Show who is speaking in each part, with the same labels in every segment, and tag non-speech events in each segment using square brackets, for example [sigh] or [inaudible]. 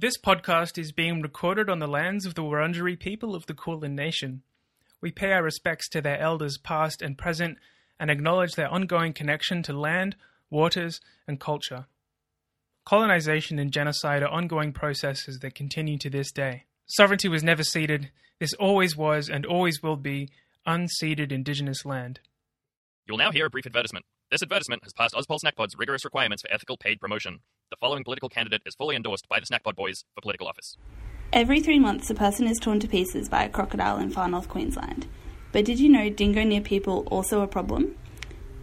Speaker 1: This podcast is being recorded on the lands of the Wurundjeri people of the Kulin Nation. We pay our respects to their elders past and present and acknowledge their ongoing connection to land, waters, and culture. Colonization and genocide are ongoing processes that continue to this day. Sovereignty was never ceded. This always was and always will be unceded Indigenous land.
Speaker 2: You'll now hear a brief advertisement. This advertisement has passed Ozpol Snackpod's rigorous requirements for ethical paid promotion. The following political candidate is fully endorsed by the Snackpod Boys for political office.
Speaker 3: Every three months, a person is torn to pieces by a crocodile in far north Queensland. But did you know dingo near people also a problem?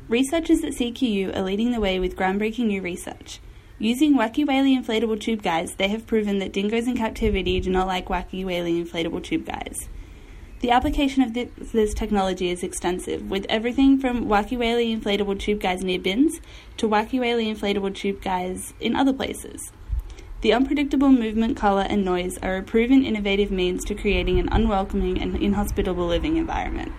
Speaker 3: Researchers at CQU are leading the way with groundbreaking new research. Using wacky whaley inflatable tube guys, they have proven that dingoes in captivity do not like wacky whaley inflatable tube guys. The application of this, this technology is extensive, with everything from wacky whaley inflatable tube guys near bins to wacky whaley inflatable tube guys in other places. The unpredictable movement, colour, and noise are a proven innovative means to creating an unwelcoming and inhospitable living environment.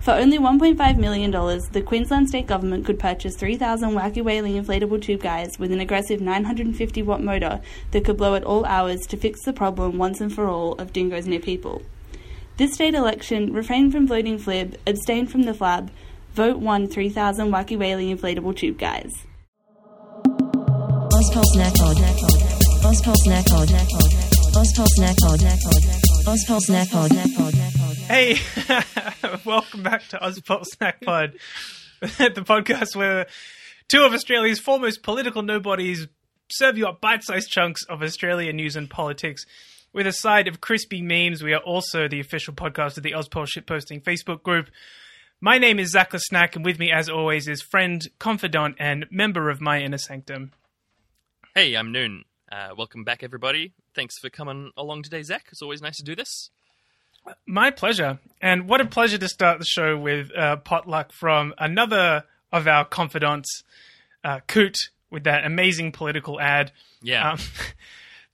Speaker 3: For only $1.5 million, the Queensland State Government could purchase 3,000 wacky whaley inflatable tube guys with an aggressive 950 watt motor that could blow at all hours to fix the problem once and for all of dingoes near people. This state election, refrain from voting flib, abstain from the flab, vote 1 3000 wacky whaley inflatable tube guys.
Speaker 1: Hey, [laughs] welcome back to Ozpol Snack Pod, the podcast where two of Australia's foremost political nobodies serve you up bite-sized chunks of Australian news and politics. With a side of crispy memes, we are also the official podcast of the Ozpol shitposting Facebook group. My name is Zach Snack, and with me, as always, is friend, confidant, and member of my inner sanctum.
Speaker 2: Hey, I'm Noon. Uh, welcome back, everybody. Thanks for coming along today, Zach. It's always nice to do this.
Speaker 1: My pleasure. And what a pleasure to start the show with uh, potluck from another of our confidants, uh, Coot, with that amazing political ad.
Speaker 2: Yeah.
Speaker 1: Um, [laughs]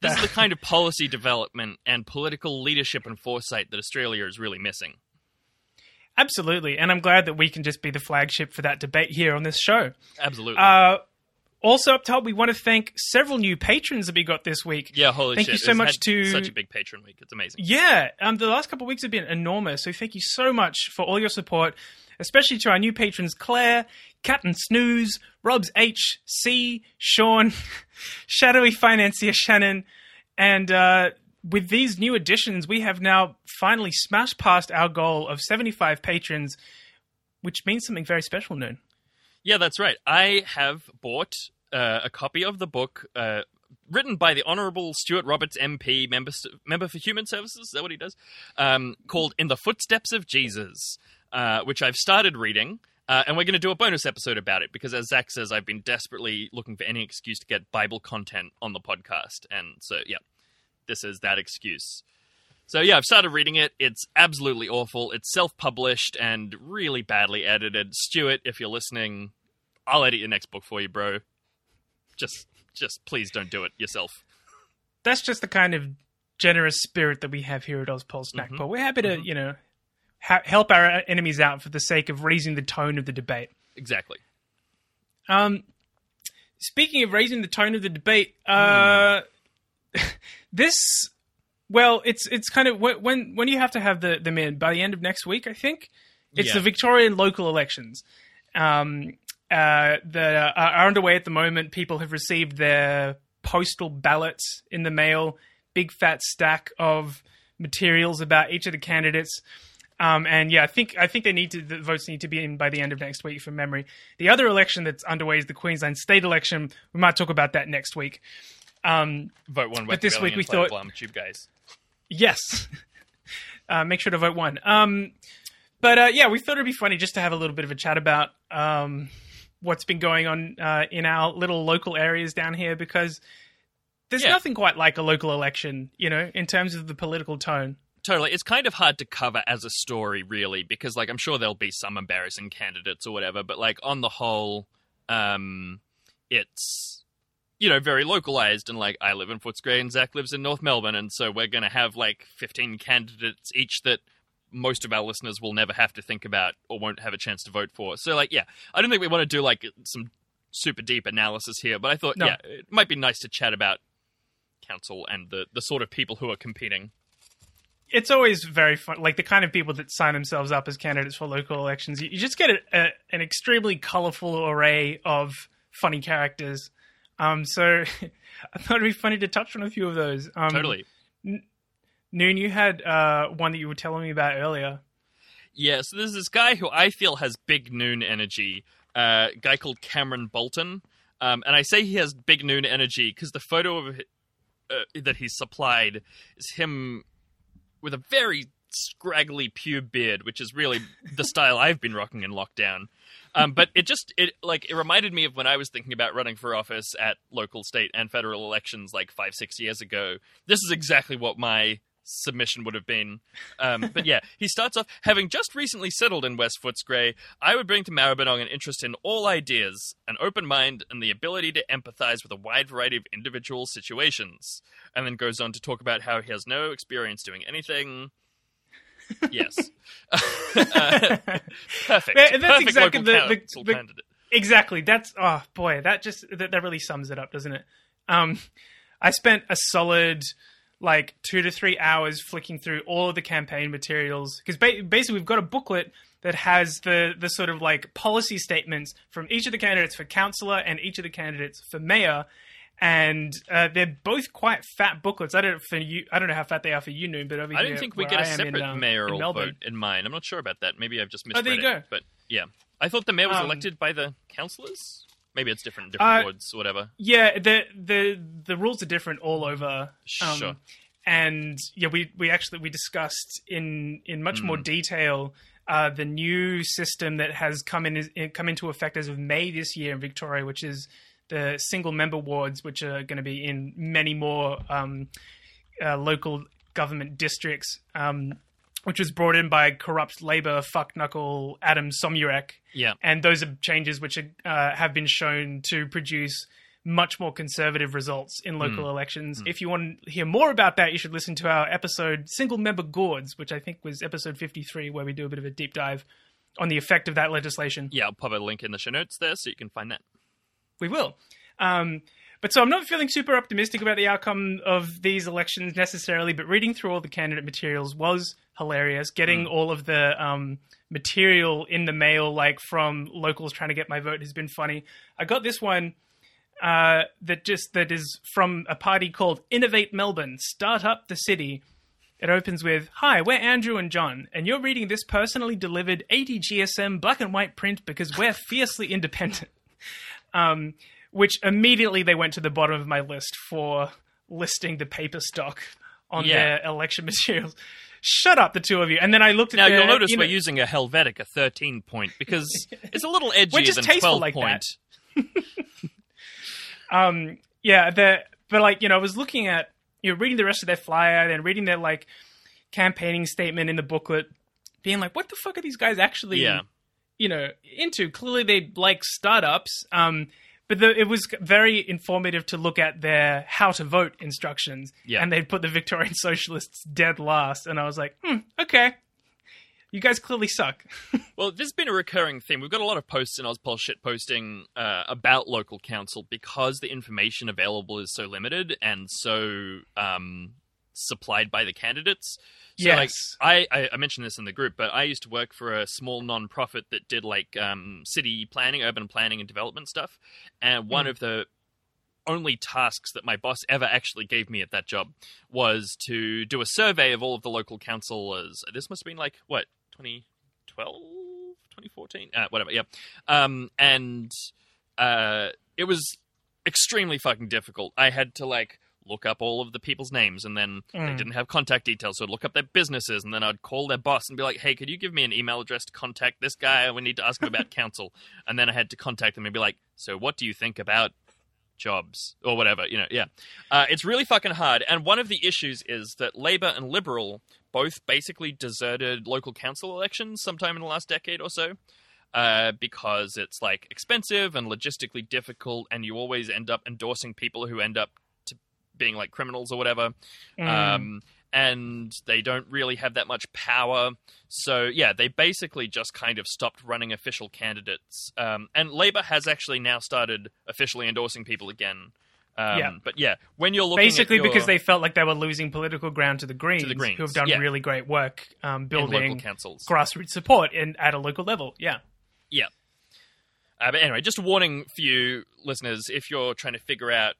Speaker 2: this is the kind of policy development and political leadership and foresight that Australia is really missing.
Speaker 1: absolutely. And I'm glad that we can just be the flagship for that debate here on this show.
Speaker 2: Absolutely.
Speaker 1: Uh, also, up top, we want to thank several new patrons that we got this week.
Speaker 2: yeah, holy
Speaker 1: thank
Speaker 2: shit.
Speaker 1: Thank you so
Speaker 2: It's
Speaker 1: much to-
Speaker 2: Such a big patron week. It's amazing.
Speaker 1: Yeah, um, the last couple of weeks have been enormous. So thank you so much for all your support, especially to our new patrons Claire, Captain Snooze, Robs H, C, Sean, [laughs] Shadowy Financier Shannon, and uh, with these new additions, we have now finally smashed past our goal of 75 patrons, which means something very special, Noon.
Speaker 2: Yeah, that's right. I have bought uh, a copy of the book uh, written by the Honourable Stuart Roberts MP, member, member for Human Services. Is that what he does? Um, called In the Footsteps of Jesus, uh, which I've started reading. Uh, and we're going to do a bonus episode about it because, as Zach says, I've been desperately looking for any excuse to get Bible content on the podcast. And so, yeah, this is that excuse. So yeah, I've started reading it. It's absolutely awful. It's self-published and really badly edited. Stuart, if you're listening, I'll edit your next book for you, bro. Just just please don't do it yourself.
Speaker 1: That's just the kind of generous spirit that we have here at Ozpol Snack
Speaker 2: Mhm.
Speaker 1: Pod. We're happy to, you know, ha- help our enemies out for the sake of raising the tone of the debate.
Speaker 2: Exactly.
Speaker 1: Um, speaking of raising the tone of the debate, uh, [laughs] this, well, it's it's kind of when when you have to have the them in by the end of next week, I think it's
Speaker 2: Yeah.
Speaker 1: the Victorian local elections. Um, uh, that are are underway at the moment. People have received their postal ballots in the mail, big fat stack of materials about each of the candidates. Um, and yeah, I think I think they need to the votes need to be in by the end of next week from memory. The other election that's underway is the Queensland state election. We might talk about that next week. Um,
Speaker 2: Vote one.
Speaker 1: But this week we thought-
Speaker 2: Plum Tube guys.
Speaker 1: yes, [laughs] uh, make sure to vote one. Um, but uh, yeah, we thought it'd be funny just to have a little bit of a chat about um, what's been going on uh, in our little local areas down here because there's
Speaker 2: Yeah.
Speaker 1: nothing quite like a local election, you know, in terms of the political tone.
Speaker 2: Totally. It's kind of hard to cover as a story, really, because like I'm sure there'll be some embarrassing candidates or whatever, but like on the whole, um, it's you know very localized and like I live in Footscray and Zach lives in North Melbourne, and so we're gonna have like 15 candidates each that most of our listeners will never have to think about or won't have a chance to vote for. So like, yeah, I don't think we want to do like some super deep analysis here, but I thought
Speaker 1: No.
Speaker 2: yeah, it might be nice to chat about council and the the sort of people who are competing.
Speaker 1: it's always very fun. Like the kind of people that sign themselves up as candidates for local elections, you, you just get a, a, an extremely colorful array of funny characters. Um, so [laughs] I thought it'd be funny to touch on a few of those. Um,
Speaker 2: Totally.
Speaker 1: Noon, you had uh, one that you were telling me about earlier.
Speaker 2: Yeah, so there's this guy who I feel has big noon energy. Uh, a guy called Cameron Bolton, um, and I say he has big noon energy because the photo of uh, that he's supplied is him with a very scraggly pube beard, which is really the [laughs] style I've been rocking in lockdown. Um, but it just it like it reminded me of when I was thinking about running for office at local, state, and federal elections like five, six years ago. This is exactly what my submission would have been. Um, but yeah, he starts off having just recently settled in West Footscray. I would bring to Maribyrnong an interest in all ideas, an open mind, and the ability to empathize with a wide variety of individual situations. And then goes on to talk about how he has no experience doing anything. Yes, [laughs] uh, [laughs] perfect.
Speaker 1: That's
Speaker 2: perfect
Speaker 1: exactly the- the- the-
Speaker 2: candidate.
Speaker 1: Exactly. That's oh boy, that just that, that really sums it up, doesn't it? Um, I spent a solid like two to three hours flicking through all of the campaign materials because ba- basically we've got a booklet that has the the sort of like policy statements from each of the candidates for councillor and each of the candidates for mayor. And uh, they're both quite fat booklets. I don't for you. I don't know how fat they are for you, Noon, but over
Speaker 2: I don't think we get a
Speaker 1: I in,
Speaker 2: separate
Speaker 1: um, in
Speaker 2: mayoral
Speaker 1: Melbourne-
Speaker 2: vote in mine. I'm not sure about that. Maybe I've just
Speaker 1: Oh,
Speaker 2: misread
Speaker 1: there you
Speaker 2: it.
Speaker 1: go.
Speaker 2: But yeah, I thought the mayor was
Speaker 1: Um,
Speaker 2: elected by the councillors. Maybe it's different in different
Speaker 1: Uh,
Speaker 2: wards, or whatever.
Speaker 1: Yeah, the the the rules are different all over. Um,
Speaker 2: Sure.
Speaker 1: And yeah, we we actually we discussed in in much more
Speaker 2: Mm.
Speaker 1: detail uh, the new system that has come in come into effect as of May this year in Victoria, which is the single member wards, which are going to be in many more um, uh, local government districts. Um, which was brought in by corrupt Labor fuck knuckle Adem Somyurek
Speaker 2: Yeah.
Speaker 1: and those are changes which are, uh, have been shown to produce much more conservative results in local elections. If you want to hear more about that, you should listen to our episode Single Member Gourds, which I think was episode 53, where we do a bit of a deep dive on the effect of that legislation.
Speaker 2: Yeah, I'll pop a link in the show notes there so you can find that.
Speaker 1: We will. Um, but so I'm not feeling super optimistic about the outcome of these elections necessarily, but reading through all the candidate materials was hilarious. Getting all of the um, material in the mail, like from locals trying to get my vote, has been funny. I got this one uh, that just that is from a party called Innovate Melbourne, Start Up the City. It opens with Hi, we're Andrew and John, and you're reading this personally delivered 80 GSM black and white print because we're fiercely independent. [laughs] Um, which immediately they went to the bottom of my list for listing the paper stock on
Speaker 2: Yeah.
Speaker 1: their election [laughs] materials. Shut up, the two of you. And then I looked at
Speaker 2: Now
Speaker 1: their,
Speaker 2: you'll notice
Speaker 1: you
Speaker 2: we're using a Helvetica 13 point because [laughs] it's a little edgier than
Speaker 1: tasteful
Speaker 2: 12
Speaker 1: like
Speaker 2: point.
Speaker 1: that. [laughs] um yeah the but like you know i was looking at you know reading the rest of their flyer and reading their like campaigning statement in the booklet being like what the fuck are these guys actually
Speaker 2: Yeah.
Speaker 1: you know into clearly they like startups um but the, it was very informative to look at their how to vote instructions
Speaker 2: Yeah.
Speaker 1: and they'd put the victorian [laughs] socialists dead last and i was like hmm okay you guys clearly suck [laughs]
Speaker 2: Well, this has been a recurring theme. We've got a lot of posts in Ozpol shit posting uh, about local council because the information available is so limited and so um, supplied by the candidates. So, like,
Speaker 1: Yes.
Speaker 2: I, I, I mentioned this in the group, but I used to work for a small non-profit that did like um, city planning, urban planning, and development stuff. And one
Speaker 1: Mm.
Speaker 2: of the only tasks that my boss ever actually gave me at that job was to do a survey of all of the local councillors. This must have been like what 2012, 2014, uh, whatever. Yeah, um, and uh, it was extremely fucking difficult. I had to like look up all of the people's names, and then they
Speaker 1: Mm.
Speaker 2: didn't have contact details, so I'd look up their businesses, and then I'd call their boss and be like, "Hey, could you give me an email address to contact this guy? We need to ask him about [laughs] council." And then I had to contact them and be like, "So, what do you think about?" jobs or whatever you know yeah uh, it's really fucking hard and one of the issues is that labor and liberal both basically deserted local council elections sometime in the last decade or so uh, because it's like expensive and logistically difficult and you always end up endorsing people who end up being like criminals or whatever
Speaker 1: Mm.
Speaker 2: um, and they don't really have that much power. So yeah, they basically just kind of stopped running official candidates. Um, and Labor has actually now started officially endorsing people again. Um,
Speaker 1: Yeah.
Speaker 2: But yeah, when you're looking
Speaker 1: Basically,
Speaker 2: your,
Speaker 1: because they felt like they were losing political ground to the Greens,
Speaker 2: Greens,
Speaker 1: who have done
Speaker 2: yeah.
Speaker 1: really great work um, building
Speaker 2: councils.
Speaker 1: grassroots support in, at a local level. Yeah.
Speaker 2: Yeah. Uh, but anyway, just a warning for you listeners: if you're trying to figure out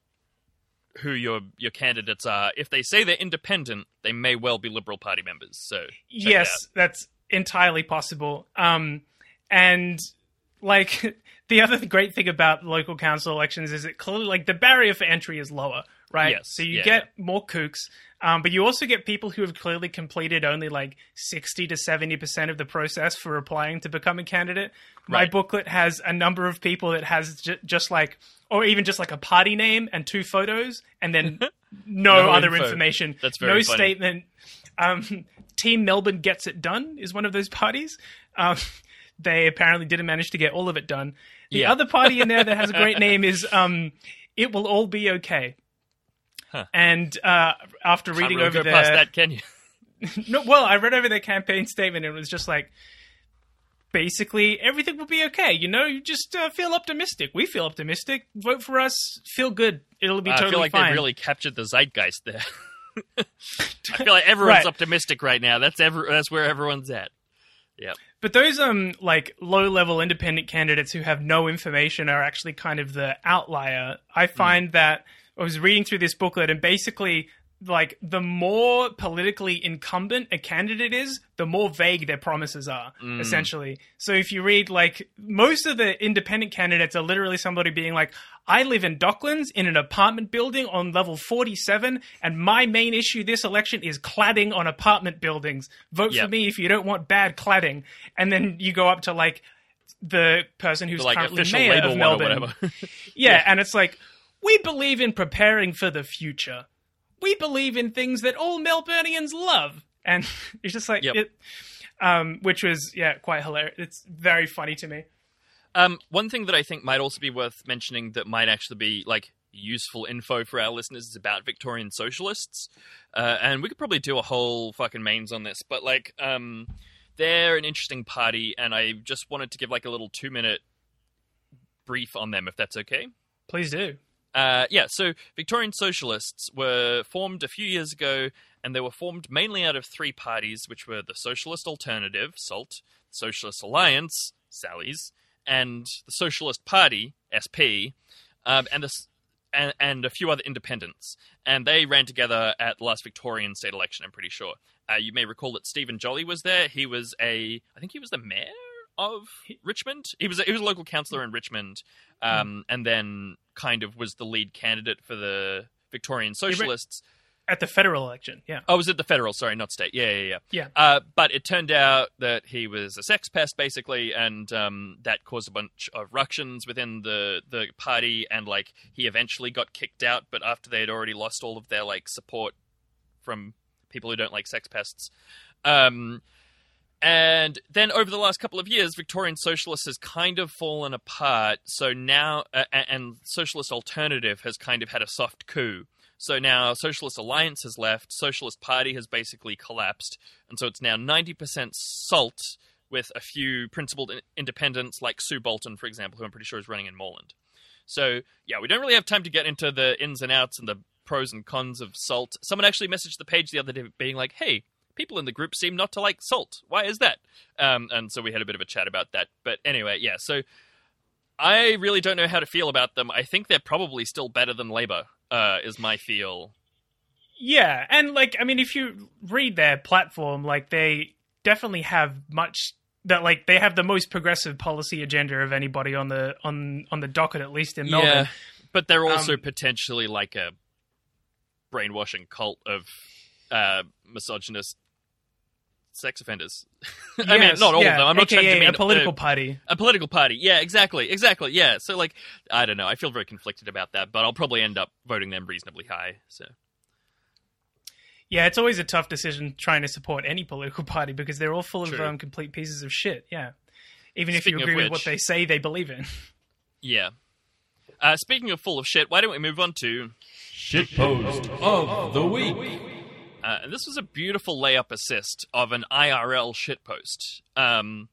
Speaker 2: who your your candidates are, if they say they're independent, they may well be Liberal Party members. So
Speaker 1: yes, that's entirely possible. Um, and like [laughs] the other great thing about local council elections is it clearly like the barrier for entry is lower, right?
Speaker 2: Yes,
Speaker 1: So you
Speaker 2: yeah,
Speaker 1: get more kooks, um, but you also get people who have clearly completed only like sixty to seventy percent of the process for applying to become a candidate. My booklet has a number of people that has j- just like, or even just like a party name and two photos, and then [laughs] no,
Speaker 2: No
Speaker 1: other
Speaker 2: info.
Speaker 1: information.
Speaker 2: That's
Speaker 1: no
Speaker 2: very funny.
Speaker 1: statement. Um, [laughs] Team Melbourne Gets It Done is one of those parties. Um, [laughs] they apparently didn't manage to get all of it done. The
Speaker 2: Yeah.
Speaker 1: other party in there that has a great name is um, It Will All Be Okay.
Speaker 2: Huh.
Speaker 1: And uh, after
Speaker 2: Can't
Speaker 1: reading
Speaker 2: really
Speaker 1: over
Speaker 2: go past that, can you? [laughs]
Speaker 1: no, well, I read over their campaign statement and it was just like, basically, everything will be okay. You know, you just uh, feel optimistic. We feel optimistic. Vote for us. Feel good. It'll be
Speaker 2: I
Speaker 1: totally
Speaker 2: feel like
Speaker 1: fine.
Speaker 2: they really captured the zeitgeist there. [laughs] I feel like everyone's
Speaker 1: Right.
Speaker 2: optimistic right now. That's every, that's where everyone's at. Yeah.
Speaker 1: But those um like low level independent candidates who have no information are actually kind of the outlier. I find that I was reading through this booklet and basically like the more politically incumbent a candidate is, the more vague their promises are, essentially. So if you read like most of the independent candidates are literally somebody being like, I live in Docklands in an apartment building on level 47, and my main issue this election is cladding on apartment buildings. Vote
Speaker 2: Yep.
Speaker 1: for me if you don't want bad cladding. And then you go up to like the person who's
Speaker 2: like
Speaker 1: currently mayor of Melbourne.
Speaker 2: whatever. [laughs]
Speaker 1: Yeah, and it's like we believe in preparing for the future. We believe in things that all Melburnians love, and [laughs] it's just like
Speaker 2: Yep.
Speaker 1: it, um, which was yeah quite hilarious. It's very funny to me.
Speaker 2: Um, one thing that I think might also be worth mentioning that might actually be like useful info for our listeners is about Victorian socialists, uh, and we could probably do a whole fucking mains on this. But like, um, they're an interesting party, and I just wanted to give like a little two minute brief on them, if that's okay.
Speaker 1: Please do.
Speaker 2: Uh, yeah, so Victorian Socialists were formed a few years ago, and they were formed mainly out of three parties, which were the Socialist Alternative, SALT, Socialist Alliance, Sally's, and the Socialist Party, SP, um, and, the, and, and a few other independents. And they ran together at the last Victorian state election, I'm pretty sure. Uh, you may recall that Stephen Jolly was there. He was a, I think he was the mayor of Richmond. He was a, he was a local councillor in Richmond, um, and then kind of was the lead candidate for the Victorian Socialists.
Speaker 1: At the federal election, yeah.
Speaker 2: Oh, was it the federal? Sorry, not state. Yeah, yeah, yeah.
Speaker 1: Yeah.
Speaker 2: Uh, but it turned out that he was a sex pest, basically, and um, that caused a bunch of ructions within the the party. And like, he eventually got kicked out, but after they had already lost all of their like support from people who don't like sex pests. Um, and then over the last couple of years, Victorian Socialist has kind of fallen apart. So now, uh, and Socialist Alternative has kind of had a soft coup. So now Socialist Alliance has left, Socialist Party has basically collapsed, and so it's now 90% SALT with a few principled in- independents like Sue Bolton, for example, who I'm pretty sure is running in Moreland. So, yeah, we don't really have time to get into the ins and outs and the pros and cons of SALT. Someone actually messaged the page the other day being like, hey, people in the group seem not to like SALT. Why is that? Um, and so we had a bit of a chat about that. But anyway, yeah, so I really don't know how to feel about them. I think they're probably still better than Labour, uh, is my feel.
Speaker 1: Yeah, and like I mean, if you read their platform, like they definitely have much that like they have the most progressive policy agenda of anybody on the on on the docket, at least in Melbourne.
Speaker 2: Yeah, but they're also
Speaker 1: Um,
Speaker 2: potentially like a brainwashing cult of uh, misogynist sex offenders. [laughs] I mean, not all
Speaker 1: yeah,
Speaker 2: of them. I'm not
Speaker 1: AKA
Speaker 2: trying to mean
Speaker 1: a political
Speaker 2: uh,
Speaker 1: party.
Speaker 2: a political party. Yeah, exactly, exactly. Yeah. So like, I don't know. I feel very conflicted about that, but I'll probably end up voting them reasonably high. So
Speaker 1: Yeah, it's always a tough decision trying to support any political [laughs] party because they're all full of
Speaker 2: True.
Speaker 1: um, complete pieces of shit. Yeah, even
Speaker 2: Speaking
Speaker 1: if you agree with what they say they believe in. [laughs]
Speaker 2: yeah. Uh, speaking of full of shit, why don't we move on to shit
Speaker 4: Shitpost of the week.
Speaker 2: Uh, and this was a beautiful layup assist of an IRL shitpost. Um,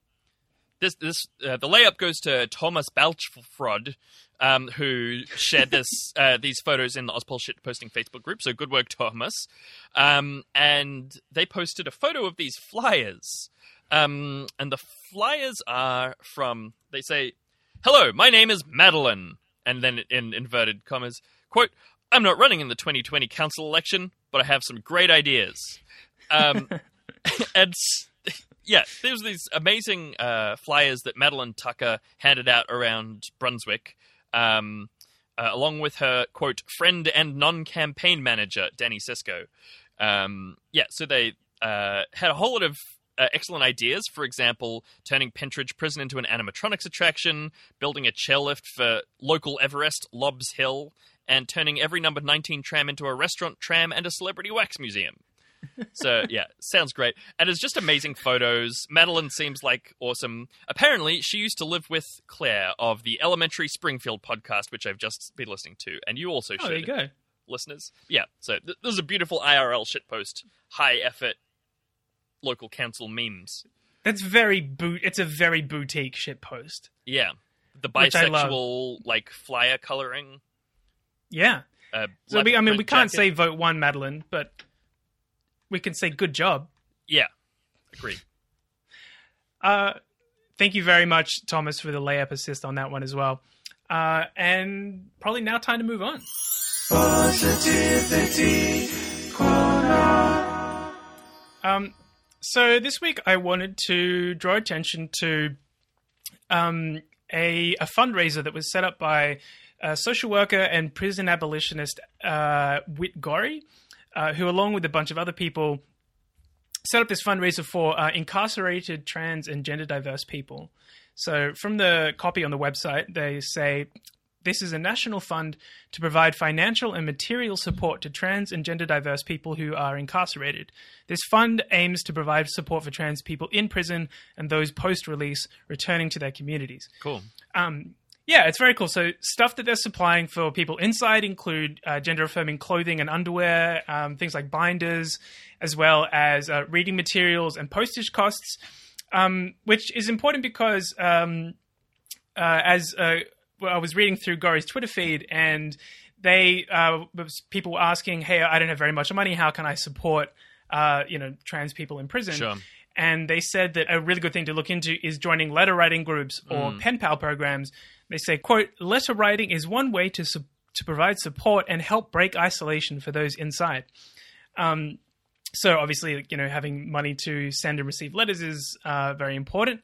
Speaker 2: this this uh, the layup goes to Thomas Balchfrod, um, who shared [laughs] this uh, these photos in the Ozpol shit posting Facebook group. So good work, Thomas. Um, and they posted a photo of these flyers. Um, and the flyers are from they say, "Hello, my name is Madeline," and then in inverted commas, quote, "I'm not running in the 2020 council election, but I have some great ideas." Um, [laughs] [laughs] and [laughs] yeah, there's these amazing uh, flyers that Madeline Tucker handed out around Brunswick, um, uh, along with her quote friend and non-campaign manager Danny Cisco. Um, yeah, so they uh, had a whole lot of uh, excellent ideas. For example, turning Pentridge Prison into an animatronics attraction, building a chairlift for local Everest, Lobbs Hill, and turning every number 19 tram into a restaurant, tram, and a celebrity wax museum. So [laughs] yeah, sounds great, and it's just amazing photos. Madeline seems like awesome. Apparently, she used to live with Claire of the Elementary Springfield podcast, which I've just been listening to, and you also
Speaker 1: Oh, there
Speaker 2: should,
Speaker 1: you go.
Speaker 2: listeners. Yeah, so th- this is a beautiful IRL shitpost, high effort local council memes.
Speaker 1: That's very boot. It's a very boutique shit post.
Speaker 2: Yeah, the
Speaker 1: Which I love.
Speaker 2: bisexual like flyer coloring.
Speaker 1: Yeah.
Speaker 2: Uh,
Speaker 1: So we, I mean, we can't
Speaker 2: jacket.
Speaker 1: say vote one, Madeline, but we can say good job.
Speaker 2: yeah. agree.
Speaker 1: Uh, thank you very much, Thomas, for the layup assist on that one as well. Uh, and probably now time to move on. Positivity Corner. Um, so this week I wanted to draw attention to um, a, a fundraiser that was set up by a social worker and prison abolitionist uh, Whit Gorey, uh, who, along with a bunch of other people, set up this fundraiser for uh, incarcerated trans and gender diverse people. So, from the copy on the website, they say this is a national fund to provide financial and material support to trans and gender diverse people who are incarcerated. This fund aims to provide support for trans people in prison and those post release returning to their communities.
Speaker 2: Cool.
Speaker 1: Um, yeah, it's very cool. So stuff that they're supplying for people inside include uh, gender affirming clothing and underwear, um, things like binders, as well as uh, reading materials and postage costs, um, which is important because um, uh, as uh, well, I was reading through Gory's Twitter feed and they uh, people were asking, "Hey, I don't have very much money. How can I support uh, you know trans people in prison?"
Speaker 2: Sure.
Speaker 1: And they said that a really good thing to look into is joining letter writing groups or pen pal programs. They say, "quote Letter writing is one way to su- to provide support and help break isolation for those inside." Um, so obviously, you know, having money to send and receive letters is uh, very important.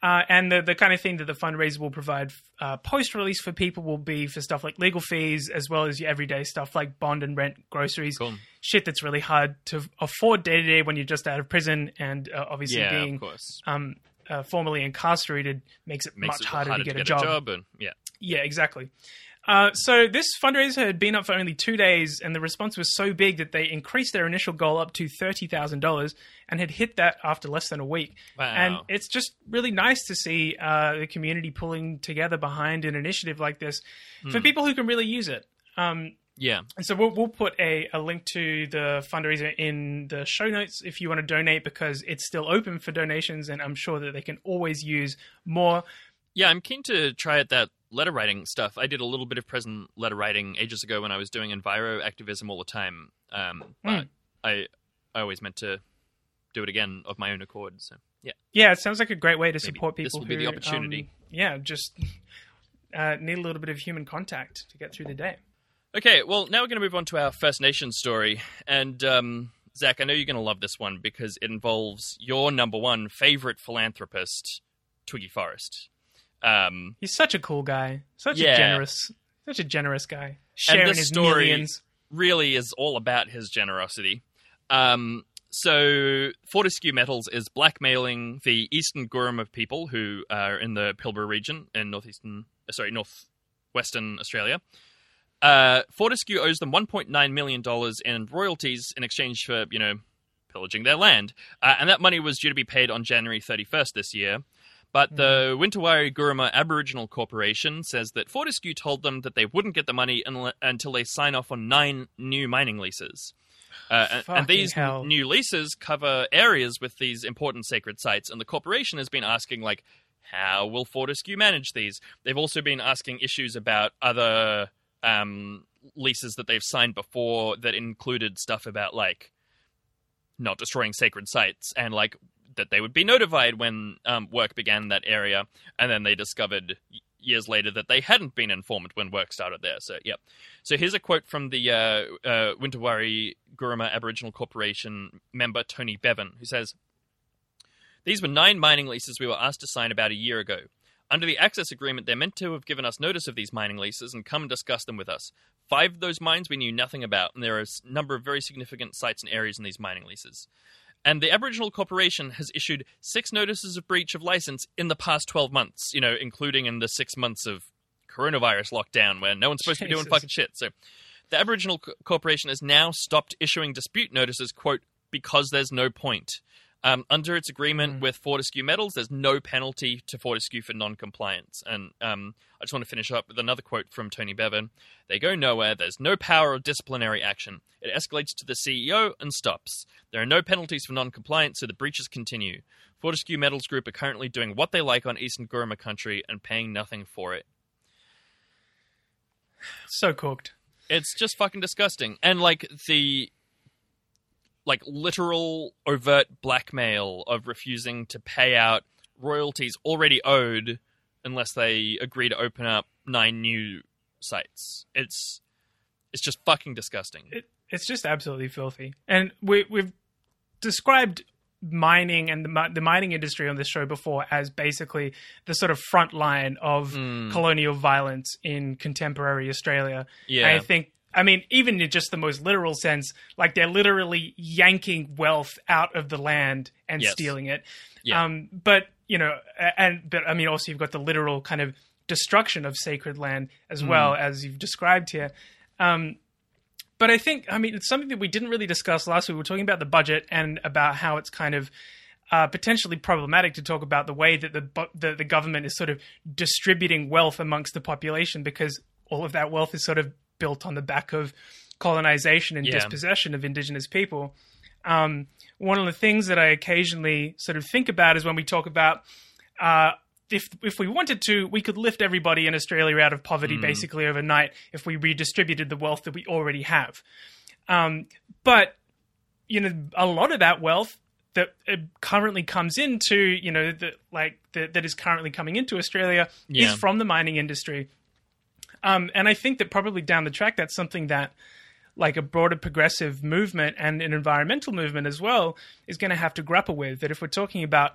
Speaker 1: Uh, and the, the kind of thing that the fundraiser will provide uh, post release for people will be for stuff like legal fees, as well as your everyday stuff like bond and rent, groceries,
Speaker 2: Cool.
Speaker 1: shit that's really hard to afford day to day when you're just out of prison. And uh, obviously,
Speaker 2: Yeah,
Speaker 1: being um, uh, formerly incarcerated makes it
Speaker 2: Makes
Speaker 1: much
Speaker 2: it
Speaker 1: harder, to get, a,
Speaker 2: a
Speaker 1: job.
Speaker 2: job. And yeah,
Speaker 1: Yeah, exactly. Uh, so this fundraiser had been up for only two days, and the response was so big that they increased their initial goal up to thirty thousand dollars, and had hit that after less than a week.
Speaker 2: Wow.
Speaker 1: And it's just really nice to see uh, the community pulling together behind an initiative like this
Speaker 2: Hmm.
Speaker 1: for people who can really use it. Um,
Speaker 2: yeah.
Speaker 1: and so we'll, we'll put a, a link to the fundraiser in the show notes if you want to donate because it's still open for donations, and I'm sure that they can always use more.
Speaker 2: Yeah, I'm keen to try it that letter writing stuff. I did a little bit of present letter writing ages ago when I was doing enviro activism all the time. Um, but I I always meant to do it again of my own accord. So yeah,
Speaker 1: Yeah, it sounds like a great way to support people.
Speaker 2: this will be the opportunity.
Speaker 1: um, yeah, just uh, need a little bit of human contact to get through the day.
Speaker 2: Okay, well, now we're going to move on to our First Nations story. And, um, Zach, I know you're going to love this one because it involves your number one favorite philanthropist, Twiggy Forrest. Um,
Speaker 1: He's such a cool guy, such
Speaker 2: Yeah.
Speaker 1: a generous, such a generous guy, sharing his
Speaker 2: story
Speaker 1: millions.
Speaker 2: really is all about his generosity. Um, so, Fortescue Metals is blackmailing the Eastern Guruma people who are in the Pilbara region in northeastern, uh, sorry, northwestern Australia. Uh, Fortescue owes them 1.9 million dollars in royalties in exchange for, you know, pillaging their land, uh, and that money was due to be paid on January 31st this year. But the Wintawari Guruma Aboriginal Corporation says that Fortescue told them that they wouldn't get the money unle- until they sign off on nine new mining leases. Uh, and, and these
Speaker 1: hell.
Speaker 2: new leases cover areas with these important sacred sites, and the corporation has been asking, like, how will Fortescue manage these? They've also been asking issues about other um, leases that they've signed before that included stuff about like not destroying sacred sites and like that they would be notified when um, work began in that area, and then they discovered years later that they hadn't been informed when work started there. So, yeah. So here's a quote from the uh, uh, Guruma Aboriginal Corporation member Tony Bevan, who says, "These were nine mining leases we were asked to sign about a year ago." Under the access agreement, they're meant to have given us notice of these mining leases and come and discuss them with us. Five of those mines we knew nothing about, and there are a number of very significant sites and areas in these mining leases. And the Aboriginal Corporation has issued six notices of breach of license in the past 12 months, you know, including in the six months of coronavirus lockdown where no one's supposed to be doing fucking shit. So the Aboriginal Corporation has now stopped issuing dispute notices, quote, because there's no point. Um, under its agreement with Fortescue Metals, there's no penalty to Fortescue for non-compliance. And um, I just want to finish up with another quote from Tony Bevan. They go nowhere. There's no power of disciplinary action. It escalates to the CEO and stops. There are no penalties for non-compliance, so the breaches continue. Fortescue Metals Group are currently doing what they like on Eastern Guruma country and paying nothing for it.
Speaker 1: So cooked.
Speaker 2: It's just fucking disgusting. And like the like literal overt blackmail of refusing to pay out royalties already owed unless they agree to open up nine new sites. It's it's just fucking disgusting.
Speaker 1: It, it's just absolutely filthy. And we, we've described mining and the, the mining industry on this show before as basically the sort of front line of hmm. colonial violence in contemporary Australia.
Speaker 2: Yeah.
Speaker 1: And I think, I mean, even in just the most literal sense, like they're literally yanking wealth out of the land and
Speaker 2: Yes.
Speaker 1: stealing it.
Speaker 2: Yeah.
Speaker 1: Um, but you know, and but I mean, also you've got the literal kind of destruction of sacred land as
Speaker 2: Mm.
Speaker 1: well as you've described here. Um, but I think, I mean, it's something that we didn't really discuss last week. We were talking about the budget and about how it's kind of uh, potentially problematic to talk about the way that the, the the government is sort of distributing wealth amongst the population because all of that wealth is sort of built on the back of colonization and
Speaker 2: Yeah.
Speaker 1: dispossession of indigenous people. Um, one of the things that I occasionally sort of think about is when we talk about uh, if if we wanted to, we could lift everybody in Australia out of poverty basically overnight if we redistributed the wealth that we already have. Um, but you know, a lot of that wealth that uh, currently comes into you know that like that that is currently coming into Australia
Speaker 2: Yeah.
Speaker 1: is from the mining industry. Um, and I think that probably down the track, that's something that like a broader progressive movement and an environmental movement as well is going to have to grapple with. That if we're talking about,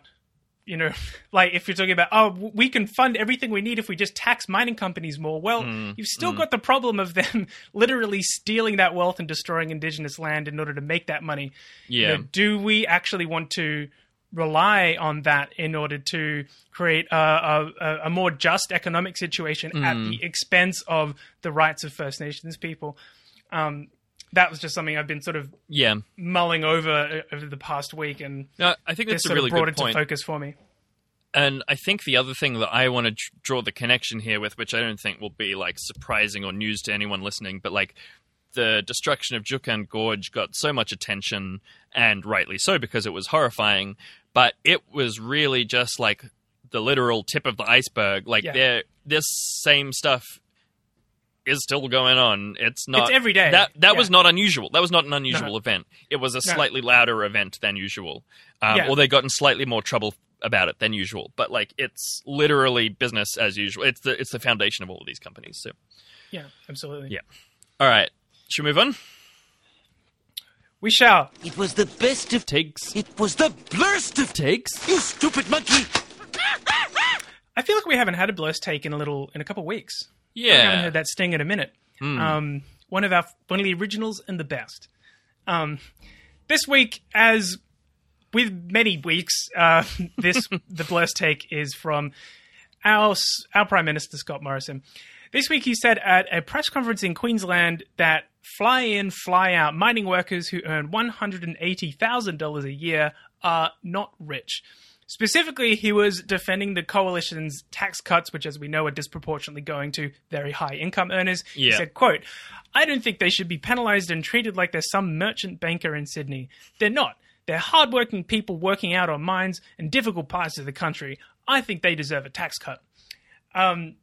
Speaker 1: you know, [laughs] like if you're talking about, oh, we can fund everything we need if we just tax mining companies more. Well, you've still got the problem of them [laughs] literally stealing that wealth and destroying indigenous land in order to make that money. You
Speaker 2: Yeah.
Speaker 1: know, do we actually want to rely on that in order to create a, a, a- more just economic situation at the expense of the rights of First Nations people? Um, that was just something I've been sort of
Speaker 2: Yeah.
Speaker 1: mulling over uh, over the past week, and
Speaker 2: No, I think that's a really
Speaker 1: brought
Speaker 2: good
Speaker 1: it to
Speaker 2: point.
Speaker 1: focus for me.
Speaker 2: And I think the other thing that I want to dr- draw the connection here with, which I don't think will be like surprising or news to anyone listening, but like the destruction of Juukan Gorge got so much attention, and rightly so because it was horrifying. But it was really just like the literal tip of the iceberg. Like
Speaker 1: Yeah.
Speaker 2: there, this same stuff is still going on. It's not
Speaker 1: It's every day.
Speaker 2: That that was not unusual. That was not an unusual
Speaker 1: No.
Speaker 2: event. It was a
Speaker 1: No.
Speaker 2: slightly louder event than usual, um,
Speaker 1: Yeah.
Speaker 2: or they got in slightly more trouble about it than usual. But like, it's literally business as usual. It's the it's the foundation of all of these companies. So,
Speaker 1: Yeah, absolutely.
Speaker 2: Yeah. all right, should we move on?
Speaker 1: We shall.
Speaker 5: It was the best of
Speaker 2: Takes
Speaker 5: It was the blurst of
Speaker 2: takes.
Speaker 5: You stupid monkey!
Speaker 1: I feel like we haven't had a blurst take in a little in a couple of weeks. I haven't heard that sting in a minute. Um, one of our one of the originals and the best. Um, this week, as with many weeks, uh, [laughs] this the blurst take is from our our Prime Minister Scott Morrison. This week, he said at a press conference in Queensland that fly in, fly out mining workers who earn one hundred and eighty thousand dollars a year are not rich. Specifically, he was defending the coalition's tax cuts, which, as we know, are disproportionately going to very high income earners. He said, quote, I don't think they should be penalised and treated like they're some merchant banker in Sydney. They're not. They're hardworking people working out on mines in difficult parts of the country. I think they deserve a tax cut. Um,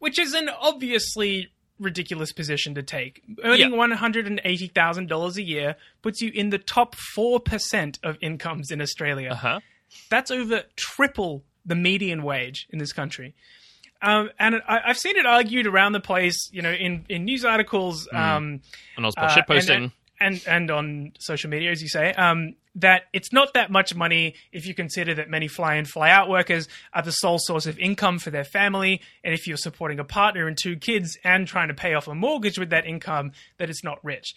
Speaker 1: which is an obviously ridiculous position to take. Earning
Speaker 2: Yeah.
Speaker 1: one hundred and eighty thousand dollars a year puts you in the top four percent of incomes in Australia.
Speaker 2: Uh huh.
Speaker 1: That's over triple the median wage in this country. Um, and I, I've seen it argued around the place, you know, in, in news articles, um,
Speaker 2: And also
Speaker 1: uh,
Speaker 2: shit posting.
Speaker 1: and, and and on social media, as you say, um, that it's not that much money if you consider that many fly in, fly out workers are the sole source of income for their family, and if you're supporting a partner and two kids and trying to pay off a mortgage with that income, that it's not rich.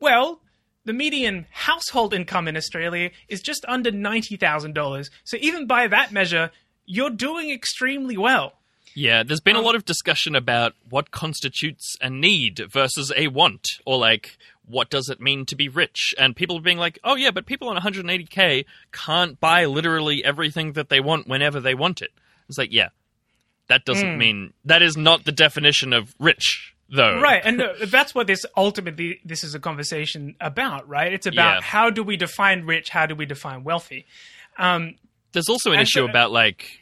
Speaker 1: Well. The median household income in Australia is just under $90,000. So, even by that measure, you're doing extremely well.
Speaker 2: Yeah, there's been a lot of discussion about what constitutes a need versus a want, or like what does it mean to be rich? And people being like, "Oh yeah, but people on 180k can't buy literally everything that they want whenever they want it." It's like, yeah, that doesn't
Speaker 1: Hmm.
Speaker 2: mean that is not the definition of rich, though.
Speaker 1: right and uh, [laughs] that's what this ultimately this is a conversation about right it's about
Speaker 2: Yeah.
Speaker 1: how do we define rich how do we define wealthy
Speaker 2: There's also an issue
Speaker 1: so-
Speaker 2: about like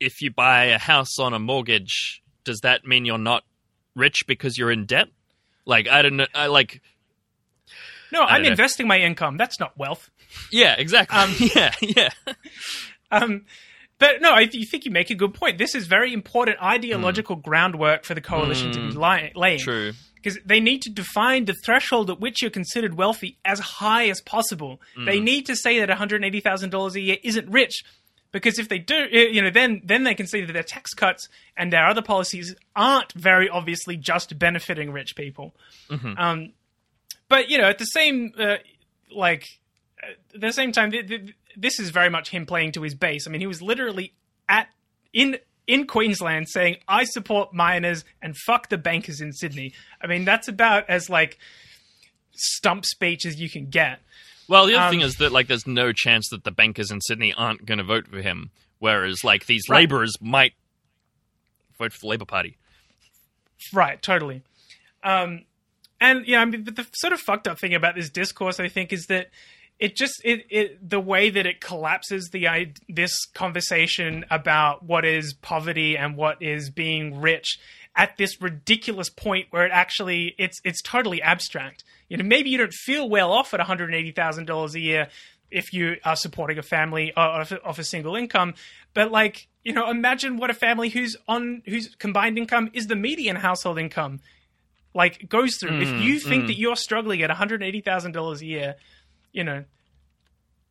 Speaker 2: if you buy a house on a mortgage, does that mean you're not rich because you're in debt? Like I don't know. I like
Speaker 1: no i'm
Speaker 2: don't know.
Speaker 1: investing my income that's not wealth
Speaker 2: yeah, exactly. Um, [laughs] yeah, yeah. [laughs]
Speaker 1: um, but no, I th- think you make a good point. This is very important ideological hmm. groundwork for the coalition to be hmm. li- laying.
Speaker 2: True.
Speaker 1: Because they need to define the threshold at which you're considered wealthy as high as possible. They hmm. need to say that $180,000 a year isn't rich. Because if they do, eh, you know, then then they can see that their tax cuts and their other policies aren't very obviously just benefiting rich people. Um, but you know, at the same uh, like at the same time, th- th- this is very much him playing to his base. I mean, he was literally at in in Queensland saying, "I support miners and fuck the bankers in Sydney." I mean, that's about as like stump speech as you can get.
Speaker 2: Well, the other
Speaker 1: Um,
Speaker 2: thing is that like there's no chance that the bankers in Sydney aren't going to vote for him, whereas like these
Speaker 1: Right.
Speaker 2: labourers might vote for the Labour Party.
Speaker 1: Right, totally. Um, and yeah, I mean, the sort of fucked up thing about this discourse, I think, is that it just it, it the way that it collapses the i- this conversation about what is poverty and what is being rich at this ridiculous point where it actually it's it's totally abstract. You know, maybe you don't feel well off at one hundred eighty thousand dollars a year if you are supporting a family uh, of, of a single income, but like you know, imagine what a family who's on whose combined income is the median household income like goes through. if you think that you're struggling at one hundred eighty thousand dollars a year, you know,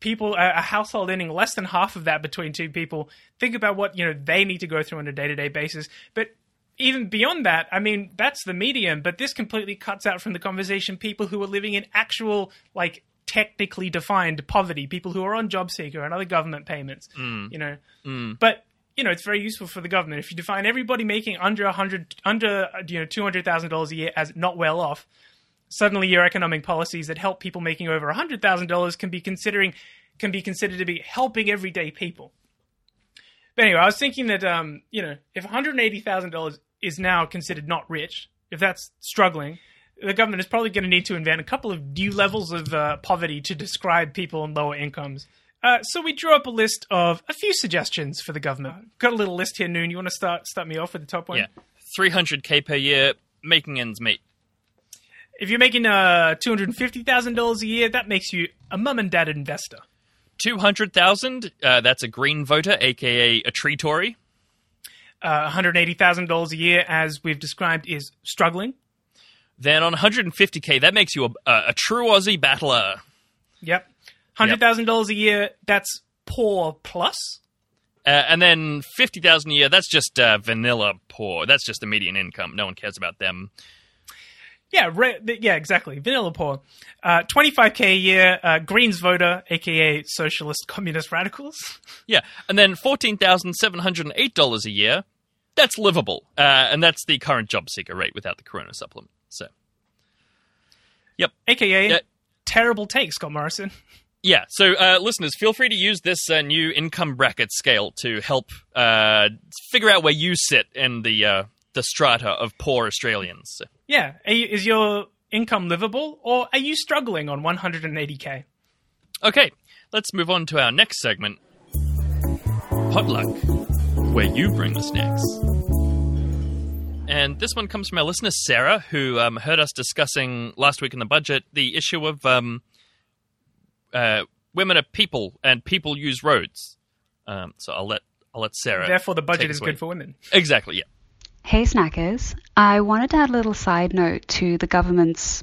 Speaker 1: people a, a household earning less than half of that between two people. Think about what you know they need to go through on a day to day basis. But even beyond that, I mean, that's the medium. But this completely cuts out from the conversation people who are living in actual like technically defined poverty, people who are on job seeker and other government payments. You know, but you know, it's very useful for the government if you define everybody making under a hundred, under you know, two hundred thousand dollars a year as not well off. Suddenly, your economic policies that help people making over a hundred thousand dollars can be considering can be considered to be helping everyday people. But anyway, I was thinking that um, you know, if one hundred eighty thousand dollars is now considered not rich, if that's struggling, the government is probably going to need to invent a couple of new levels of uh, poverty to describe people on lower incomes. Uh, so we drew up a list of a few suggestions for the government. Got a little list here, Noon. You want to start start me off with the top one?
Speaker 2: Yeah, 300k per year, making ends meet.
Speaker 1: If you're making uh, two hundred fifty thousand dollars a year, that makes you a mum and dad investor.
Speaker 2: 200,000, uh, that's a green voter, aka a tree Tory.
Speaker 1: Uh, one hundred eighty thousand dollars a year, as we've described, is struggling.
Speaker 2: Then on 150k, that makes you a, a, true Aussie battler.
Speaker 1: Yep, hundred thousand dollars a year. That's poor plus.
Speaker 2: Uh, and then 50,000 a year, that's just uh, vanilla poor. That's just the median income. No one cares about them.
Speaker 1: Yeah, re- yeah, exactly. Vanilla poor. Uh, 25k a year, uh, Greens voter, aka socialist communist radicals.
Speaker 2: Yeah. And then $14,708 a year, that's livable. Uh, and that's the current job seeker rate without the corona supplement. So,
Speaker 1: yep,
Speaker 2: aka
Speaker 1: terrible take, Scott Morrison. [laughs]
Speaker 2: yeah. So, uh, listeners, feel free to use this uh, new income bracket scale to help uh, figure out where you sit in the, uh, the strata of poor Australians.
Speaker 1: Yeah, is your income livable, or are you struggling on 180k?
Speaker 2: Okay, let's move on to our next segment. Potluck, where you bring the snacks. And this one comes from our listener, Sarah, who um, heard us discussing last week in the budget the issue of um, uh, women are people and people use roads. Um, so I'll let I'll let Sarah.
Speaker 1: Therefore, the budget
Speaker 2: take
Speaker 1: is
Speaker 2: away.
Speaker 1: good for women.
Speaker 2: Exactly. Yeah.
Speaker 6: Hey snackers, I wanted to add a little side note to the government's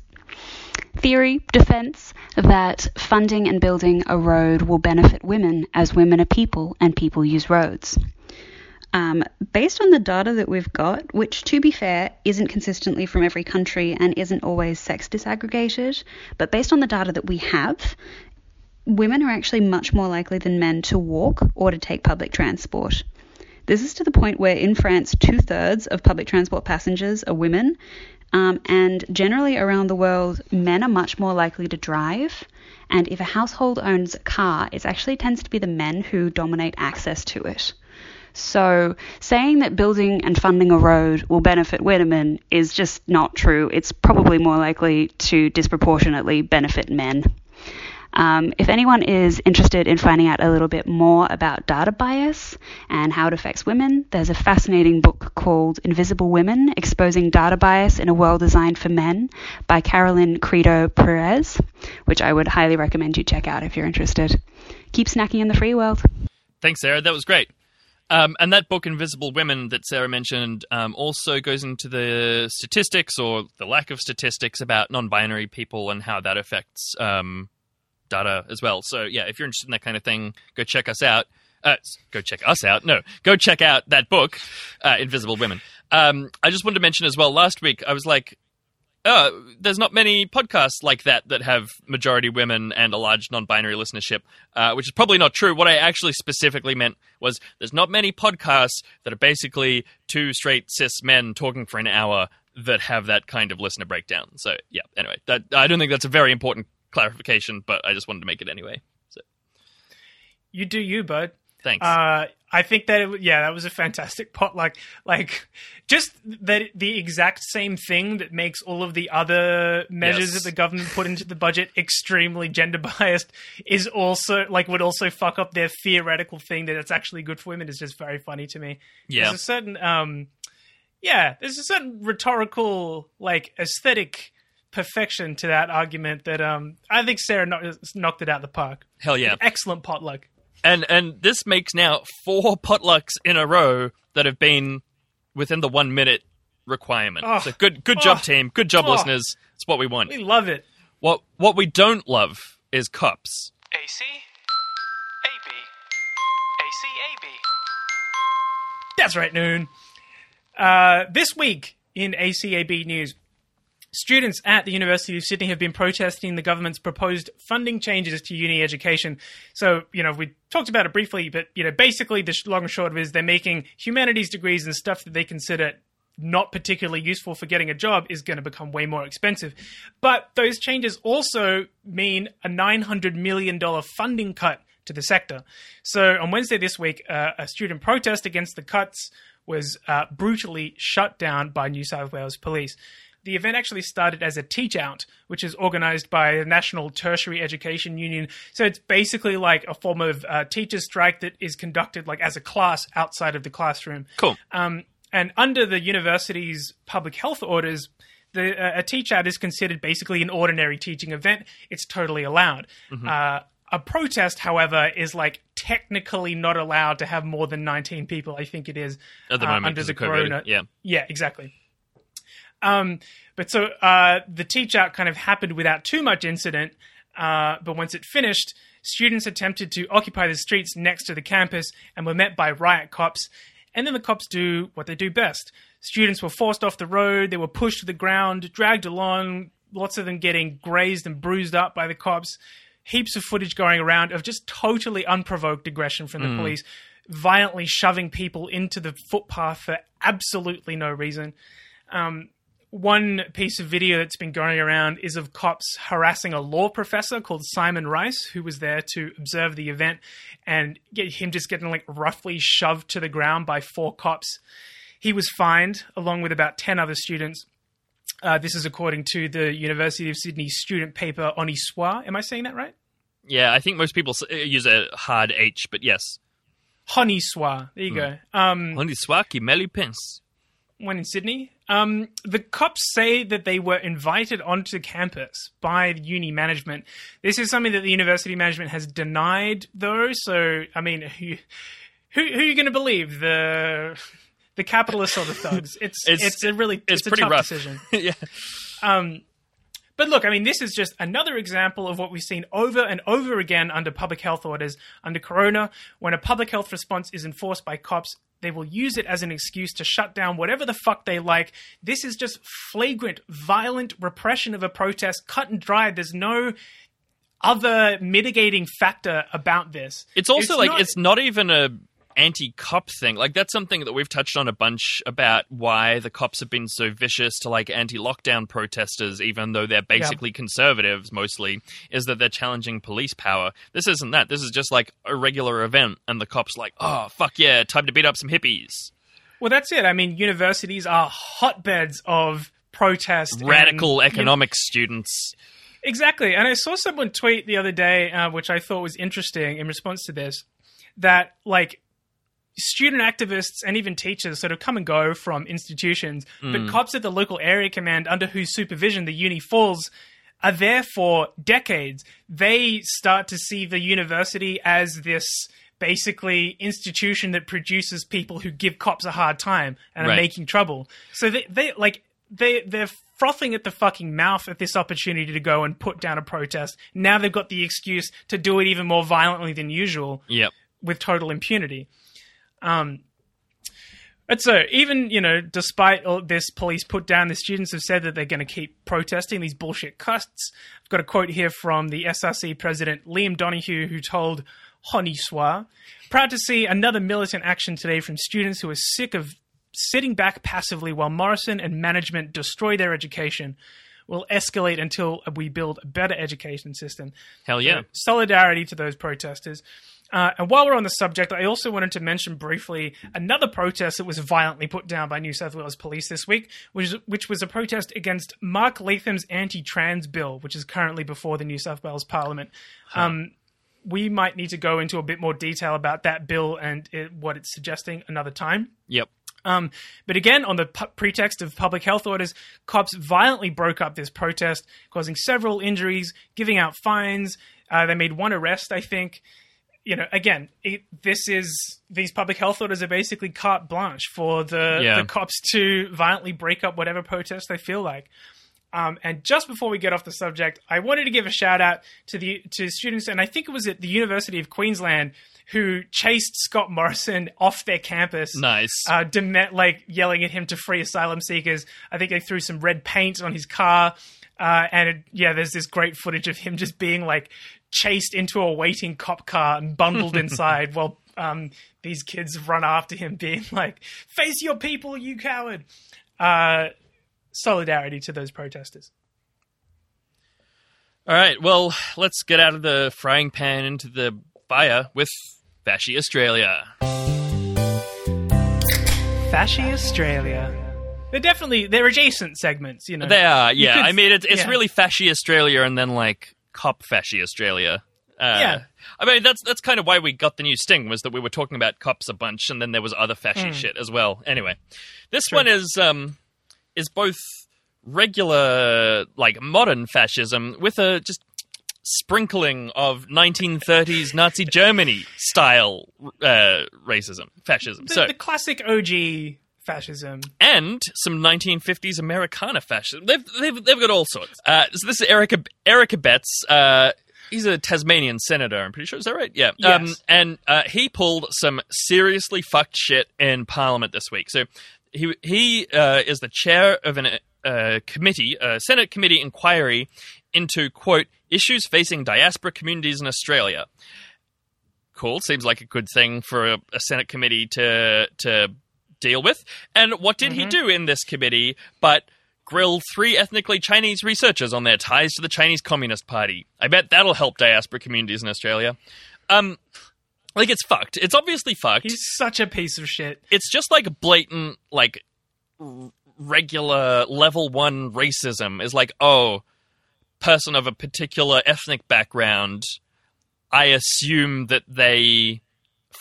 Speaker 6: theory, defense, that funding and building a road will benefit women as women are people and people use roads. Um, based on the data that we've got, which to be fair isn't consistently from every country and isn't always sex disaggregated, but based on the data that we have, women are actually much more likely than men to walk or to take public transport. This is to the point where in France, two thirds of public transport passengers are women, um, and generally around the world, men are much more likely to drive. And if a household owns a car, it actually tends to be the men who dominate access to it. So, saying that building and funding a road will benefit women is just not true. It's probably more likely to disproportionately benefit men. Um, if anyone is interested in finding out a little bit more about data bias and how it affects women, there's a fascinating book called Invisible Women Exposing Data Bias in a World Designed for Men by Caroline Criado Perez, which I would highly recommend you check out if you're interested. Keep snacking in the free world.
Speaker 2: Thanks, Sarah. That was great. Um, and that book, Invisible Women, that Sarah mentioned, um, also goes into the statistics or the lack of statistics about non-binary people and how that affects um, data as well. So, yeah, if you're interested in that kind of thing, go check us out. Uh, go check us out. No, go check out that book, uh, Invisible Women. Um, I just wanted to mention as well. Last week, I was like, oh, there's not many podcasts like that that have majority women and a large non-binary listenership, uh, which is probably not true. What I actually specifically meant was there's not many podcasts that are basically two straight cis men talking for an hour that have that kind of listener breakdown. So yeah, anyway, that I don't think that's a very important clarification, but I just wanted to make it anyway. So
Speaker 1: You do you, bud.
Speaker 2: thanks.
Speaker 1: Uh, I think that it, yeah, that was a fantastic [laughs] pot. Like, like just that the exact same thing that makes all of the other measures
Speaker 2: Yes.
Speaker 1: that the government put into the budget extremely gender biased is also like would also fuck up their theoretical thing that it's actually good for women is just very funny to me.
Speaker 2: yeah,
Speaker 1: There's a certain um, yeah, there's a certain rhetorical like aesthetic perfection to that argument that um I think Sarah knocked, knocked it out of the park.
Speaker 2: hell yeah.
Speaker 1: Excellent potluck.
Speaker 2: And and this makes now four potlucks in a row that have been within the one minute requirement.
Speaker 1: Oh.
Speaker 2: so good good job,
Speaker 1: Oh.
Speaker 2: team. Good job,
Speaker 1: Oh.
Speaker 2: listeners. It's what we want.
Speaker 1: We love it.
Speaker 2: What what we don't love is cups.
Speaker 1: AC, AB, AC, AB. That's right, Noon. Uh, this week in ACAB news, students at the University of Sydney have been protesting the government's proposed funding changes to uni education. So, you know, we talked about it briefly, but, you know, basically the long and short of it is they're making humanities degrees and stuff that they consider not particularly useful for getting a job is going to become way more expensive. But those changes also mean a $900 million funding cut to the sector. So on Wednesday this week, uh, a student protest against the cuts was uh, brutally shut down by New South Wales police. The event actually started as a teach out, which is organized by the National Tertiary Education Union. So it's basically like a form of uh, teacher strike that is conducted like as a class outside of the classroom.
Speaker 2: Cool.
Speaker 1: Um, and under the university's public health orders, the, uh, a teach out is considered basically an ordinary teaching event. It's totally allowed. Uh, a protest, however, is like technically not allowed to have more than 19 people. I think it is
Speaker 2: At the
Speaker 1: uh,
Speaker 2: moment,
Speaker 1: under the
Speaker 2: of COVID,
Speaker 1: corona.
Speaker 2: yeah.
Speaker 1: yeah, exactly. Um, but so uh, the teach out kind of happened without too much incident. Uh, but once it finished, students attempted to occupy the streets next to the campus and were met by riot cops. And then the cops do what they do best. Students were forced off the road, they were pushed to the ground, dragged along, lots of them getting grazed and bruised up by the cops. Heaps of footage going around of just totally unprovoked aggression from the police, violently shoving people into the footpath for absolutely no reason. Um, one piece of video that's been going around is of cops harassing a law professor called Simon Rice, who was there to observe the event, and get him just getting like roughly shoved to the ground by four cops. He was fined along with about 10 other students. Uh, this is according to the University of Sydney student paper on Histoire. Am I saying that right?
Speaker 2: Yeah, I think most people uh, use a hard H, but yes.
Speaker 1: Honi Soit. There you go. Um,
Speaker 2: Soit qui mal y pense.
Speaker 1: One in Sydney. Um, the cops say that they were invited onto campus by the uni management. This is something that the university management has denied, though. So, I mean, who who, who are you going to believe? The the capitalist or the thugs? It's it's,
Speaker 2: It's-
Speaker 1: a really
Speaker 2: It's,
Speaker 1: a
Speaker 2: pretty
Speaker 1: tough
Speaker 2: rough.
Speaker 1: decision. [laughs]
Speaker 2: yeah.
Speaker 1: Um, but look, I mean, this is just another example of what we've seen over and over again under public health orders. Under Corona, when a public health response is enforced by cops, they will use it as an excuse to shut down whatever the fuck they like. This is just flagrant, violent repression of a protest, cut and dried. There's no other mitigating factor about this.
Speaker 2: It's also like
Speaker 1: not-
Speaker 2: it's not even a anti-cop thing. Like that's something that we've touched on a bunch about why the cops have been so vicious to like anti-lockdown protesters, even though they're basically conservatives mostly, is that they're challenging police power. This isn't that. This is just like a regular event, and the cops like, oh fuck yeah, time to beat up some hippies,
Speaker 1: Well, that's it. I mean, universities are hotbeds of protest, and,
Speaker 2: radical
Speaker 1: you know,
Speaker 2: students.
Speaker 1: Exactly. And I saw someone tweet the other day, uh, which I thought was interesting in response to this, that like student activists and even teachers sort of come and go from institutions, but mm. cops at the local area command under whose supervision the uni falls are there for decades. They start to see the university as this basically institution that produces people who give cops a hard time and are making trouble. So they, they like they they're frothing at the fucking mouth at this opportunity to go and put down a protest. Now they've got the excuse to do it even more violently than usual
Speaker 2: Yep.
Speaker 1: with total impunity. Um, so, even you know, despite all this, police put down. The students have said that they're going to keep protesting these bullshit cuts. I've got a quote here from the SRC president Liam Donohoe, who told Honi Soit, "Proud to see another militant action today from students who are sick of sitting back passively while Morrison and management destroy their education." Will escalate until we build a better education system.
Speaker 2: Hell yeah.
Speaker 1: So, solidarity to those protesters. Uh, and while we're on the subject, I also wanted to mention briefly another protest that was violently put down by New South Wales police this week, which, which was a protest against Mark Latham's anti trans bill, which is currently before the New South Wales Parliament. Um, we might need to go into a bit more detail about that bill and it, what it's suggesting another time.
Speaker 2: Yep.
Speaker 1: Um, but again, on the pu- pretext of public health orders, cops violently broke up this protest, causing several injuries, giving out fines. Uh, they made one arrest, I think. You know, again, it, this is these public health orders are basically carte blanche for the,
Speaker 2: Yeah.
Speaker 1: the cops to violently break up whatever protest they feel like. Um, and just before we get off the subject, I wanted to give a shout out to the to students, and I think it was at the University of Queensland who chased Scott Morrison off their campus
Speaker 2: Nice.
Speaker 1: uh, like yelling at him to free asylum seekers. I think they threw some red paint on his car, uh, and it, yeah, there's this great footage of him just being like chased into a waiting cop car and bundled [laughs] inside while um, these kids run after him, being like, "Face your people, you coward!" Uh, solidarity to those protesters.
Speaker 2: All right, well, let's get out of the frying pan into the fire with Fashy Australia.
Speaker 1: Fashy Australia. They're definitely they're adjacent segments, you know.
Speaker 2: They are, yeah.
Speaker 1: could-
Speaker 2: I mean, it's it's
Speaker 1: yeah.
Speaker 2: really Fashy Australia and then like cop Fashy Australia. Uh,
Speaker 1: Yeah.
Speaker 2: I mean, that's that's kind of why we got the new sting was that we were talking about cops a bunch, and then there was other fashy shit as well. Anyway, this one is um is both regular like modern fascism with a just sprinkling of 1930s Nazi Germany style uh, racism, fascism.
Speaker 1: the,
Speaker 2: so
Speaker 1: the classic OG fascism.
Speaker 2: and some 1950s Americana fascism. They've they've, they've got all sorts. Uh, so this is Erica Eric Abetz. Uh, he's a Tasmanian senator. I'm pretty sure. Is that right? Yeah. Um,
Speaker 1: Yes.
Speaker 2: and uh, he pulled some seriously fucked shit in Parliament this week. So he he uh, is the chair of an uh, committee, a Senate committee inquiry into quote issues facing diaspora communities in Australia. Cool. Seems like a good thing for a, a Senate committee to to deal with. And what did he do in this committee but grill three ethnically Chinese researchers on their ties to the Chinese Communist Party? I bet that'll help diaspora communities in Australia. Um, like it's fucked. It's obviously fucked.
Speaker 1: He's such a piece of shit.
Speaker 2: it's just like blatant, like regular level one racism is like, oh, person of a particular ethnic background. I assume that they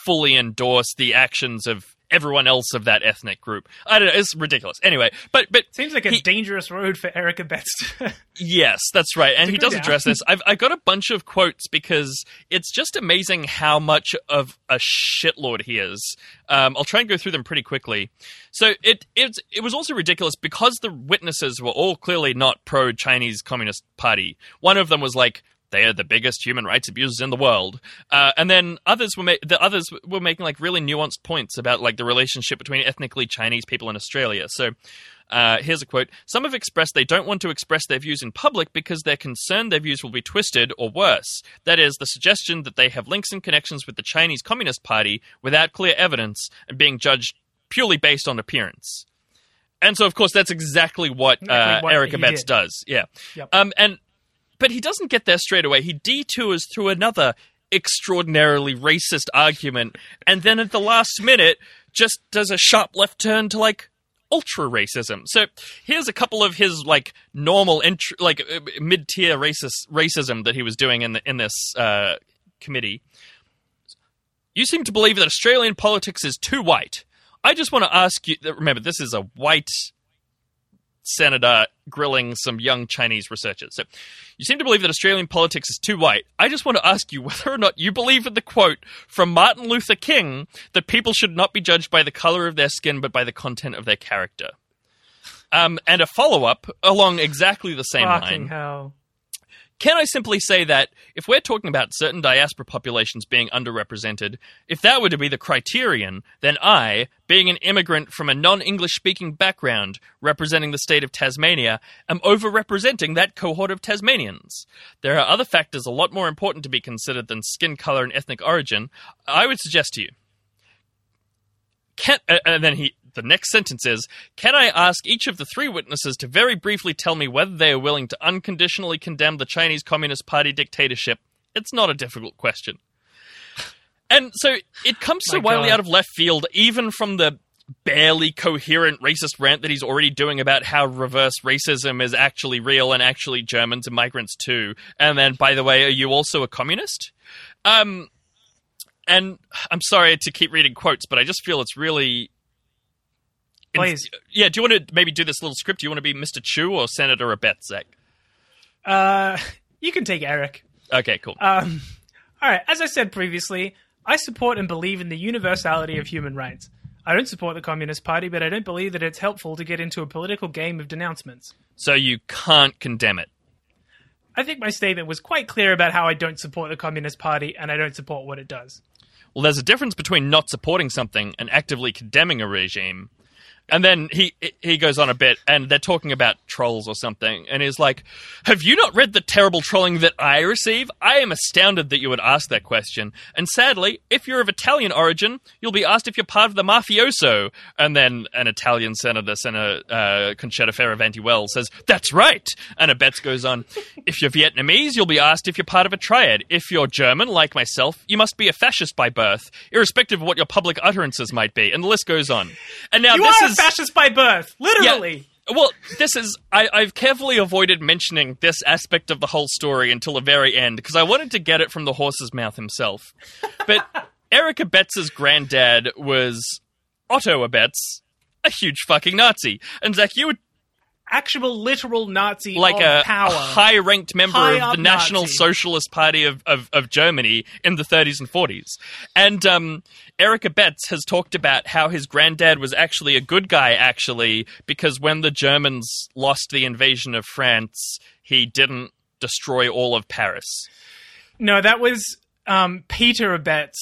Speaker 2: fully endorse the actions of everyone else of that ethnic group. I don't know. It's ridiculous. Anyway, but but
Speaker 1: Seems like a
Speaker 2: he-
Speaker 1: dangerous road for Eric Abetz. [laughs]
Speaker 2: Yes, that's right. And he does
Speaker 1: down.
Speaker 2: address this. I've, I got a bunch of quotes because it's just amazing how much of a shitlord he is. Um, I'll try and go through them pretty quickly. So it, it, it was also ridiculous because the witnesses were all clearly not pro Chinese Communist Party. One of them was like, they are the biggest human rights abusers in the world. Uh, and then others were ma- the others were making like really nuanced points about like the relationship between ethnically Chinese people in Australia. So uh, here's a quote. Some have expressed they don't want to express their views in public because they're concerned their views will be twisted or worse. That is, the suggestion that they have links and connections with the Chinese Communist Party without clear evidence and being judged purely based on appearance. And so, of course, that's exactly what, uh,
Speaker 1: what Eric
Speaker 2: Abetz
Speaker 1: did.
Speaker 2: does. Yeah.
Speaker 1: Yep.
Speaker 2: Um, and but he doesn't get there straight away. He detours through another extraordinarily racist argument, and then at the last minute, just does a sharp left turn to like ultra racism. So here's a couple of his like normal, int- like uh, mid tier racist racism that he was doing in the, in this uh, committee. You seem to believe that Australian politics is too white. I just want to ask you. Remember, this is a white senator grilling some young Chinese researchers. So, you seem to believe that Australian politics is too white. I just want to ask you [laughs] whether or not you believe in the quote from Martin Luther King that people should not be judged by the color of their skin, but by the content of their character. Um, and a follow up along exactly the same
Speaker 1: Fucking
Speaker 2: line.
Speaker 1: hell.
Speaker 2: Can I simply say that if we're talking about certain diaspora populations being underrepresented, if that were to be the criterion, then I, being an immigrant from a non English speaking background representing the state of Tasmania, am overrepresenting that cohort of Tasmanians. There are other factors a lot more important to be considered than skin color and ethnic origin. I would suggest to you. Can, uh, and then he, the next sentence is Can I ask each of the three witnesses to very briefly tell me whether they are willing to unconditionally condemn the Chinese Communist Party dictatorship? It's not a difficult question. And so it comes so wildly
Speaker 1: God.
Speaker 2: out of left field, even from the barely coherent racist rant that he's already doing about how reverse racism is actually real and actually Germans and migrants too. And then, by the way, are you also a communist? Um, and I'm sorry to keep reading quotes, but I just feel it's really.
Speaker 1: Please.
Speaker 2: Yeah, do you want to maybe do this little script? Do you want to be Mr. Chiu or Senator Abetz, Zach?
Speaker 1: Uh, you can take Eric.
Speaker 2: Okay, cool.
Speaker 1: Um, all right. As I said previously, I support and believe in the universality of human rights. I don't support the Communist Party, but I don't believe that it's helpful to get into a political game of denouncements.
Speaker 2: so you can't condemn it.
Speaker 1: I think my statement was quite clear about how I don't support the Communist Party and I don't support what it does.
Speaker 2: Well, there's a difference between not supporting something and actively condemning a regime. And then he he goes on a bit, and they're talking about trolls or something, and he's like, "Have you not read the terrible trolling that I receive? I am astounded that you would ask that question. And sadly, if you're of Italian origin, you'll be asked if you're part of the mafioso." And then an Italian senator, Senator uh, Concetta Fierravanti-Wells, says, "That's right." And Abetz goes on, "If you're Vietnamese, you'll be asked if you're part of a triad. If you're German, like myself, you must be a fascist by birth, irrespective of what your public utterances might be." And the list goes on. And now
Speaker 1: You
Speaker 2: this is
Speaker 1: fascist by birth, literally.
Speaker 2: well, this is. I, I've carefully avoided mentioning this aspect of the whole story until the very end because I wanted to get it from the horse's mouth himself. But [laughs] Eric Abetz's granddad was Otto Abetz, a huge fucking Nazi. And Zach, you were
Speaker 1: Actual literal Nazi
Speaker 2: like a
Speaker 1: power.
Speaker 2: high ranked member
Speaker 1: High
Speaker 2: of the National
Speaker 1: Nazi.
Speaker 2: Socialist Party of, of, of Germany in the 30s and 40s. And um, Eric Abetz has talked about how his granddad was actually a good guy, actually, because when the Germans lost the invasion of France, he didn't destroy all of Paris.
Speaker 1: No, that was um, Peter Abetz,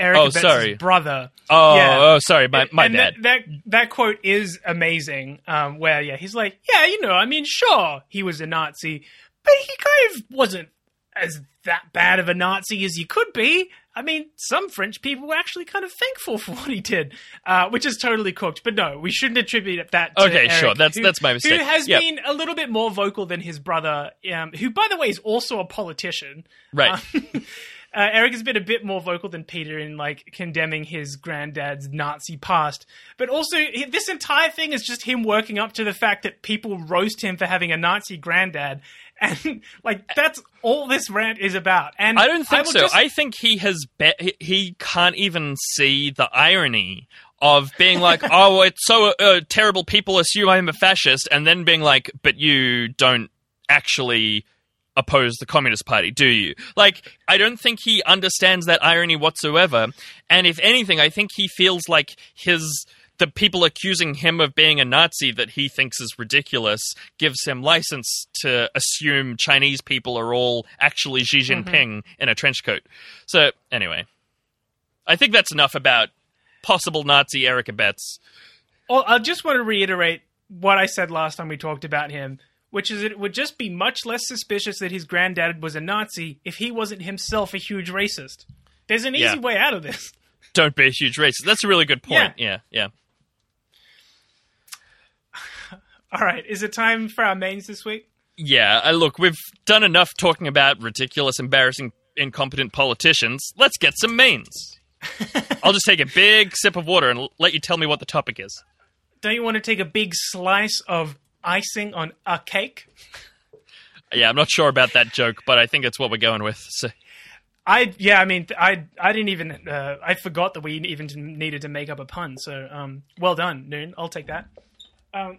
Speaker 1: Eric
Speaker 2: Oh,
Speaker 1: Abetz's
Speaker 2: sorry.
Speaker 1: brother.
Speaker 2: Oh,
Speaker 1: Yeah.
Speaker 2: oh sorry, my, my
Speaker 1: and
Speaker 2: bad.
Speaker 1: That, that that quote is amazing. Um, where yeah, he's like, yeah, you know, I mean, sure, he was a Nazi, but he kind of wasn't as that bad of a Nazi as he could be. I mean, some French people were actually kind of thankful for what he did, uh, which is totally cooked. But no, we shouldn't attribute that. to
Speaker 2: Okay,
Speaker 1: Eric,
Speaker 2: sure, that's-
Speaker 1: who-
Speaker 2: that's my mistake.
Speaker 1: Who has
Speaker 2: Yep.
Speaker 1: been a little bit more vocal than his brother, um, who, by the way, is also a politician.
Speaker 2: right.
Speaker 1: Uh, [laughs] uh, Eric has been a bit more vocal than Peter in like condemning his granddad's Nazi past, but also he- this entire thing is just him working up to the fact that people roast him for having a Nazi granddad, [laughs] and like that's all this rant is about. And
Speaker 2: I don't think
Speaker 1: will
Speaker 2: so.
Speaker 1: just-
Speaker 2: I think he has be- he- he can't even see the irony of being like, [laughs] "Oh, it's so uh, terrible. People assume I'm a fascist," and then being like, "But you don't actually." Oppose the communist party do you? Like i don't think he understands that irony whatsoever. And if anything i think he feels like his the people accusing him of being a nazi that he thinks is ridiculous gives him license to assume chinese people are all actually xi mm-hmm. jinping in a trench coat. So anyway. I think that's enough about possible nazi Eric Abetz.
Speaker 1: Well, I just want to reiterate what I said last time we talked about him, which is it would just be much less suspicious that his granddad was a Nazi if he wasn't himself a huge racist. There's an easy
Speaker 2: Yeah.
Speaker 1: way out of this. [laughs]
Speaker 2: don't be a huge racist that's a really good point yeah yeah [laughs]
Speaker 1: All right, is it time for our mains this week?
Speaker 2: Yeah, uh, look, we've done enough talking about ridiculous, embarrassing, incompetent politicians. Let's get some mains. [laughs] I'll just take a big sip of water and let you tell me what the topic is.
Speaker 1: Don't you want to take a big slice of icing on a cake?
Speaker 2: Yeah, I'm not sure about that joke, but I think it's what we're going with. So,
Speaker 1: I yeah, I mean, I I didn't even uh, I forgot that we even needed to make up a pun. So um, well done, Noon. I'll take that. Um,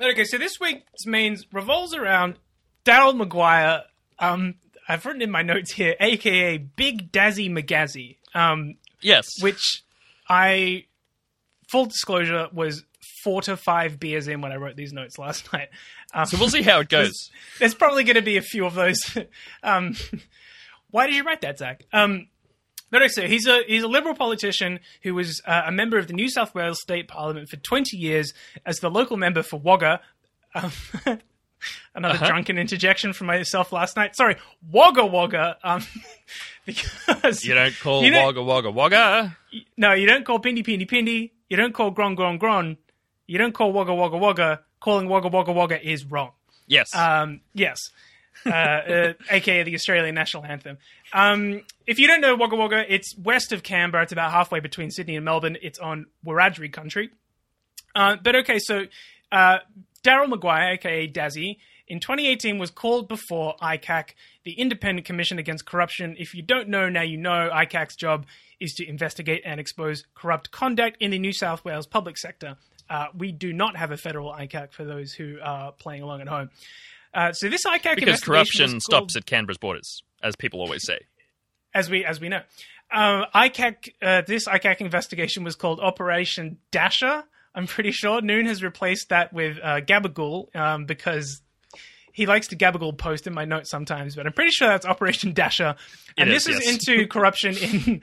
Speaker 1: okay, so this week's means revolves around Daryl Maguire. Um, I've written in my notes here, aka Big Dazzy McGazzy. Um,
Speaker 2: yes,
Speaker 1: which I full disclosure was four to five beers in when I wrote these notes last [laughs] night. Um,
Speaker 2: so we'll see how it goes.
Speaker 1: there's probably going to be a few of those. [laughs] um, [laughs] why did you write that, Zach? Um, but no, so he's a he's a liberal politician who was uh, a member of the New South Wales State Parliament for 20 years as the local member for Wagga. Um, another
Speaker 2: Uh-huh.
Speaker 1: drunken interjection from myself last night. Sorry, Wagga Wagga. Um, because
Speaker 2: You don't call
Speaker 1: You
Speaker 2: Wagga Wagga Wagga.
Speaker 1: no, you don't call Pindi Pindi Pindi. You don't call Grong Grong Grong. You don't call Wagga Wagga Wagga. Calling Wagga Wagga Wagga is wrong.
Speaker 2: Yes.
Speaker 1: Um, yes. Uh, uh, [laughs] aka the Australian national anthem. Um, if you don't know Wagga Wagga, it's west of Canberra. It's about halfway between Sydney and Melbourne. It's on Wiradjuri country. Uh, but okay, so uh, Daryl Maguire, aka Dazzy, in 2018 was called before ICAC, the Independent Commission Against Corruption. If you don't know, now you know ICAC's job is to investigate and expose corrupt conduct in the New South Wales public sector. Uh, we do not have a federal ICAC for those who are playing along at home. Uh, so this ICAC
Speaker 2: because corruption
Speaker 1: called-
Speaker 2: stops at Canberra's borders, as people always say.
Speaker 1: as we as we know. Uh, ICAC, uh, this ICAC investigation was called Operation Dasher. I'm pretty sure Noon has replaced that with uh, Gabagool um, because he likes to Gabagool post in my notes sometimes, but I'm pretty sure that's Operation Dasher. And
Speaker 2: It
Speaker 1: this
Speaker 2: is,
Speaker 1: is into [laughs] corruption in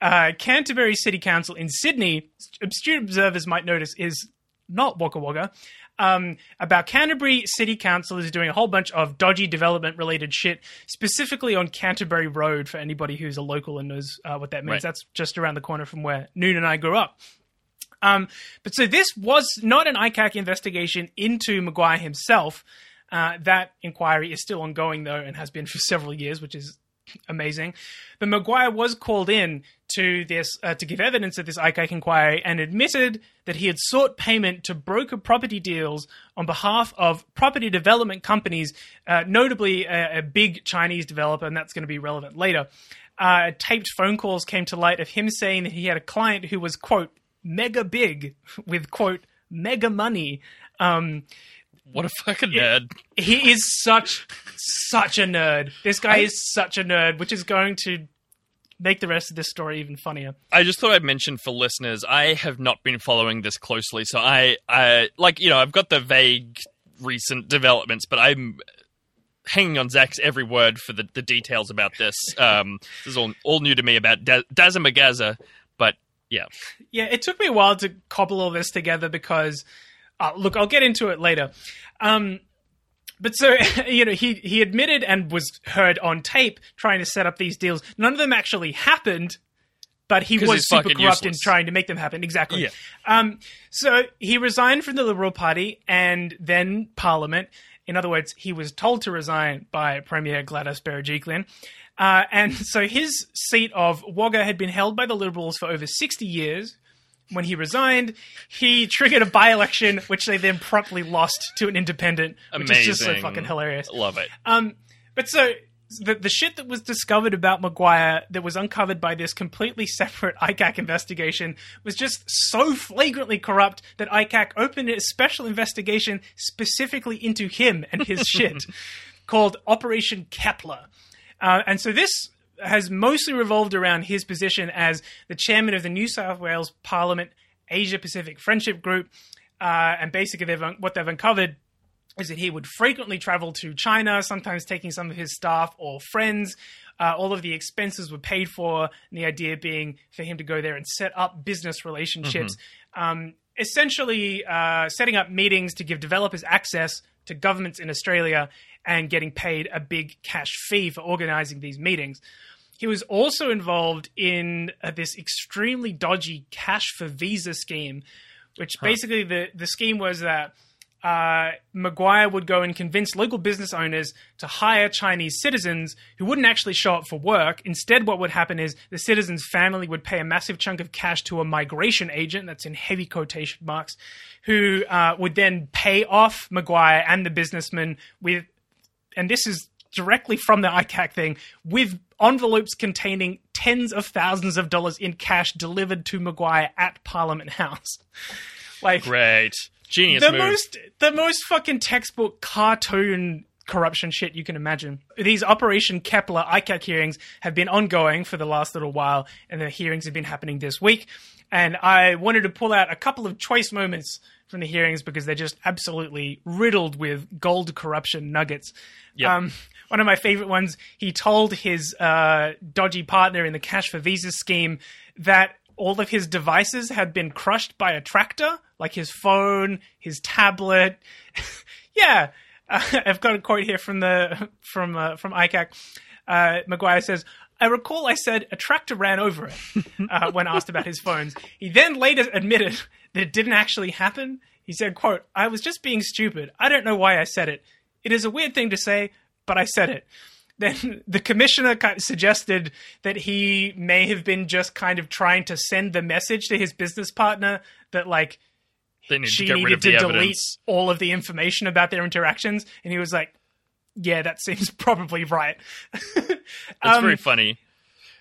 Speaker 1: uh, Canterbury City Council in Sydney. Obscure observers might notice is not Wagga Wagga. Um, about Canterbury City Council is doing a whole bunch of dodgy development related shit, specifically on Canterbury Road for anybody who's a local and knows uh, what that means.
Speaker 2: Right.
Speaker 1: That's just around the corner from where Noon and I grew up. Um, but so this was not an ICAC investigation into Maguire himself. Uh, that inquiry is still ongoing, though, and has been for [laughs] several years, which is amazing. But Maguire was called in to this uh, to give evidence at this ICAC inquiry and admitted that he had sought payment to broker property deals on behalf of property development companies, uh, notably a, a big Chinese developer, and that's going to be relevant later. Uh, taped phone calls came to light of him saying that he had a client who was quote mega big [laughs] with quote mega money. Um,
Speaker 2: What a fucking nerd.
Speaker 1: he is such such a nerd. This guy is such a nerd, which is going to make the rest of this story even funnier.
Speaker 2: I just thought I'd mention for listeners, I have not been following this closely, so I, I like you know, I've got the vague recent developments, but I'm hanging on Zach's every word for the, the details about this. Um, this is all all new to me about da- Daza Magaza, but yeah,
Speaker 1: Yeah, it took me a while to cobble all this together because, uh, look, I'll get into it later. Um, but so [laughs] you know, he he admitted and was heard on tape trying to set up these deals. None of them actually happened, but he was super corrupt in trying to make them happen. Exactly.
Speaker 2: Yeah.
Speaker 1: Um, so he resigned from the Liberal Party and then Parliament, In other words, he was told to resign by Premier Gladys Berejiklian. Uh, and [laughs] so his seat of Wagga had been held by the Liberals for over 60 years. When he resigned, he [laughs] triggered a by election, which they then promptly lost to an independent, which is just so fucking hilarious.
Speaker 2: Love it.
Speaker 1: Um, but so the the shit that was discovered about Maguire that was uncovered by this completely separate ICAC investigation was just so flagrantly corrupt that ICAC opened a special investigation specifically into him and his [laughs] shit called Operation Keppel. Uh, and so this has mostly revolved around his position as the chairman of the New South Wales Parliament Asia Pacific Friendship Group. Uh, and basically, they've, what they've uncovered is that he would frequently travel to China, sometimes taking some of his staff or friends. Uh, all of the expenses were paid for, and the idea being for him to go there and set up business relationships. Um, essentially, uh, setting up meetings to give developers access to governments in Australia and getting paid a big cash fee for organizing these meetings. He was also involved in uh, this extremely dodgy cash for visa scheme, which basically the, the scheme was that uh, Maguire would go and convince local business owners to hire Chinese citizens who wouldn't actually show up for work. Instead, what would happen is the citizen's family would pay a massive chunk of cash to a migration agent, that's in heavy quotation marks, who uh, would then pay off Maguire and the businessman with, and this is directly from the ICAC thing, with envelopes containing tens of thousands of dollars in cash delivered to Maguire at Parliament House. [laughs] Like,
Speaker 2: Great. Genius
Speaker 1: the
Speaker 2: move.
Speaker 1: most the most fucking textbook cartoon corruption shit you can imagine. These Operation Keppel ICAC hearings have been ongoing for the last little while, and the hearings have been happening this week. And I wanted to pull out a couple of choice moments from the hearings because they're just absolutely riddled with gold corruption nuggets.
Speaker 2: Yep.
Speaker 1: Um, one of my favorite ones, he told his uh, dodgy partner in the cash for visas scheme that all of his devices had been crushed by a tractor, like his phone, his tablet. [laughs] yeah, uh, [laughs] I've got a quote here from the from uh, from ICAC. Uh, Maguire says. I recall I said a tractor ran over it [laughs] uh, when asked about his phones. He then later admitted that it didn't actually happen. He said, quote, I was just being stupid. I don't know why I said it. It is a weird thing to say, but I said it. [laughs] Then the commissioner kind of suggested that he may have been just kind of trying to send the message to his business partner that like
Speaker 2: need
Speaker 1: she
Speaker 2: to
Speaker 1: needed to delete
Speaker 2: evidence.
Speaker 1: all of the information about their interactions, and he was like, "Yeah, that seems [laughs] probably right." [laughs]
Speaker 2: That's
Speaker 1: um,
Speaker 2: very funny.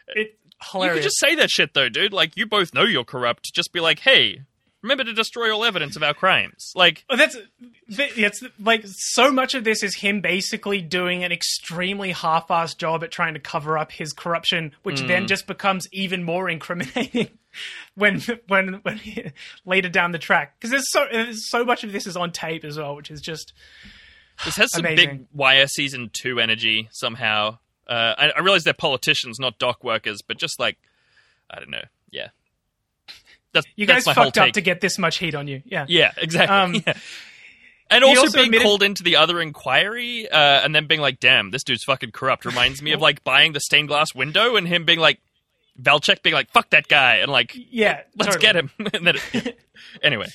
Speaker 1: it,
Speaker 2: You could just say that shit though, dude. Like you both know you're corrupt. Just be like, hey, remember to destroy all evidence of our crimes. Like
Speaker 1: Oh, that's it's like so much of this is him basically doing an extremely half-assed job at trying to cover up his corruption, which
Speaker 2: Mm.
Speaker 1: then just becomes even more incriminating [laughs] when when when he, later down the track because there's so there's so much of this is on tape as well, which is just
Speaker 2: this has some
Speaker 1: Amazing.
Speaker 2: big Wire season two energy somehow. Uh, I, I realize they're politicians, not dock workers, but just like I don't know. Yeah, that's
Speaker 1: you guys fucked up to get this much heat on you. Yeah,
Speaker 2: Yeah, exactly.
Speaker 1: Um, [laughs]
Speaker 2: yeah. And also,
Speaker 1: also
Speaker 2: being
Speaker 1: admitted-
Speaker 2: called into the other inquiry, uh, and then being like, "Damn, this dude's fucking corrupt." Reminds me of [laughs] like buying the stained glass window and him being like, Valchek being like, "Fuck that guy," and like,
Speaker 1: yeah.
Speaker 2: let's
Speaker 1: totally.
Speaker 2: get him. [laughs] and then, it- anyway,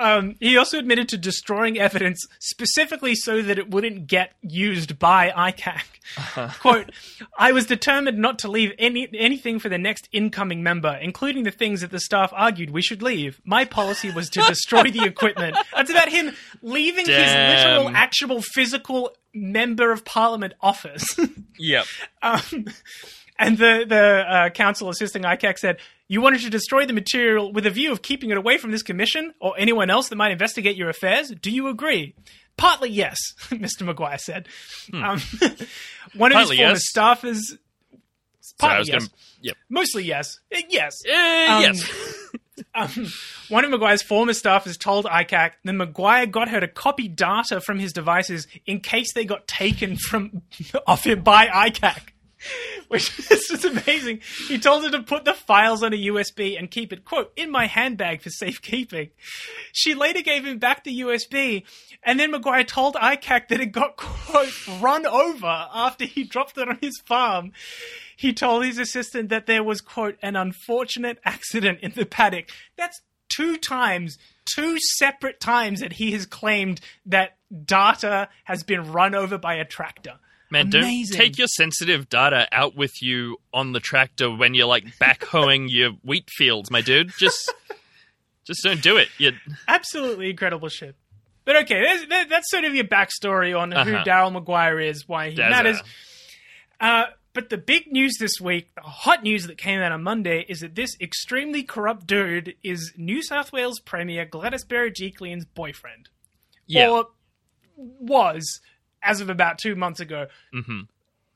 Speaker 1: Um, he also admitted to destroying evidence specifically so that it wouldn't get used by ICAC. [laughs] Quote, I was determined not to leave any anything for the next incoming member, including the things that the staff argued we should leave. My policy was to destroy the equipment. [laughs] That's about him leaving his literal, actual, physical member of parliament office. [laughs]
Speaker 2: yep.
Speaker 1: Um, and the the uh, counsel assisting ICAC said, "You wanted to destroy the material with a view of keeping it away from this commission or anyone else that might investigate your affairs. Do you agree?" Partly yes, [laughs] Mr. Maguire said. Um, [laughs] one of
Speaker 2: Partly
Speaker 1: his former
Speaker 2: yes.
Speaker 1: staffers. Partly yes.
Speaker 2: gonna, yep.
Speaker 1: Mostly yes. Uh, Yes.
Speaker 2: Eh,
Speaker 1: Um,
Speaker 2: yes. [laughs]
Speaker 1: um, one of Maguire's former staffers told ICAC that Maguire got her to copy data from his devices in case they got taken from off him by ICAC. [laughs] Which is just amazing. He told her to put the files on a USB and keep it, quote, in my handbag for safekeeping. She later gave him back the USB, and then Maguire told ICAC that it got, quote, run over after he dropped it on his farm. He told his assistant that there was, quote, an unfortunate accident in the paddock. That's two times, two separate times that he has claimed that data has been run over by a tractor.
Speaker 2: Man,
Speaker 1: Amazing.
Speaker 2: don't take your sensitive data out with you on the tractor when you're like backhoeing your wheat fields, my dude. Just, [laughs] just don't do it. You,
Speaker 1: absolutely incredible shit. But okay, that's, that's sort of your backstory on who
Speaker 2: Uh-huh.
Speaker 1: Daryl Maguire is, why he
Speaker 2: Dazza.
Speaker 1: matters. Uh, but the big news this week, the hot news that came out on Monday, is that this extremely corrupt dude is New South Wales Premier Gladys Berejiklian's boyfriend.
Speaker 2: yeah.
Speaker 1: Or was, as of about two months ago.
Speaker 2: Mhm.